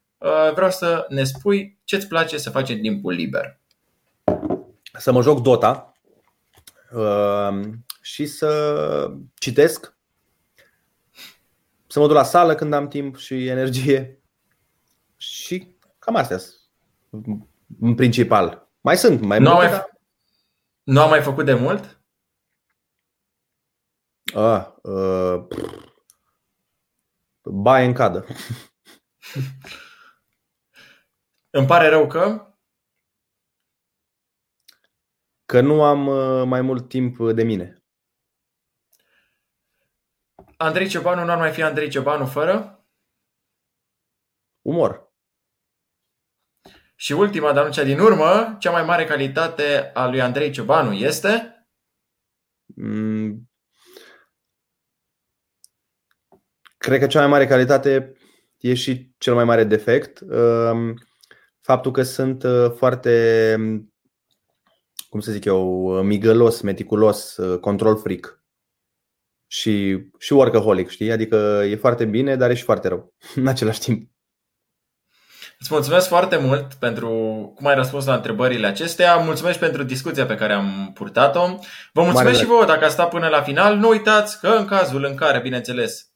vreau să ne spui ce îți place să faci în timpul liber. Să mă joc Dota uh, și să citesc, să mă duc la sală când am timp și energie și cam astea în principal. Mai sunt, mai nu multe. Mai, nu am mai făcut de mult? Ah, uh, baie în cadă. *laughs* Îmi pare rău că? Că nu am uh, mai mult timp de mine. Andrei Ciobanu nu ar mai fi Andrei Ciobanu fără? Umor. Și ultima, dar nu cea din urmă, cea mai mare calitate a lui Andrei Ciobanu este? Mm. Cred că cea mai mare calitate e și cel mai mare defect. Uh, faptul că sunt uh, foarte, cum să zic eu, uh, migălos, meticulos, uh, control freak și, și workaholic, știi? Adică e foarte bine, dar e și foarte rău *laughs* în același timp. Îți mulțumesc foarte mult pentru cum ai răspuns la întrebările acestea. Mulțumesc pentru discuția pe care am purtat-o. Vă mulțumesc Mare și vouă dacă a stat până la final. Nu uitați că în cazul în care, bineînțeles,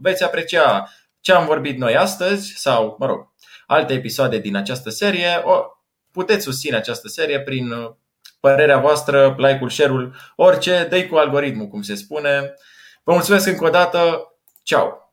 veți aprecia ce am vorbit noi astăzi sau, mă rog, alte episoade din această serie, o, puteți susține această serie prin uh, părerea voastră, like-ul, share-ul, orice, dă cu algoritmul, cum se spune. Vă mulțumesc încă o dată. Ciao!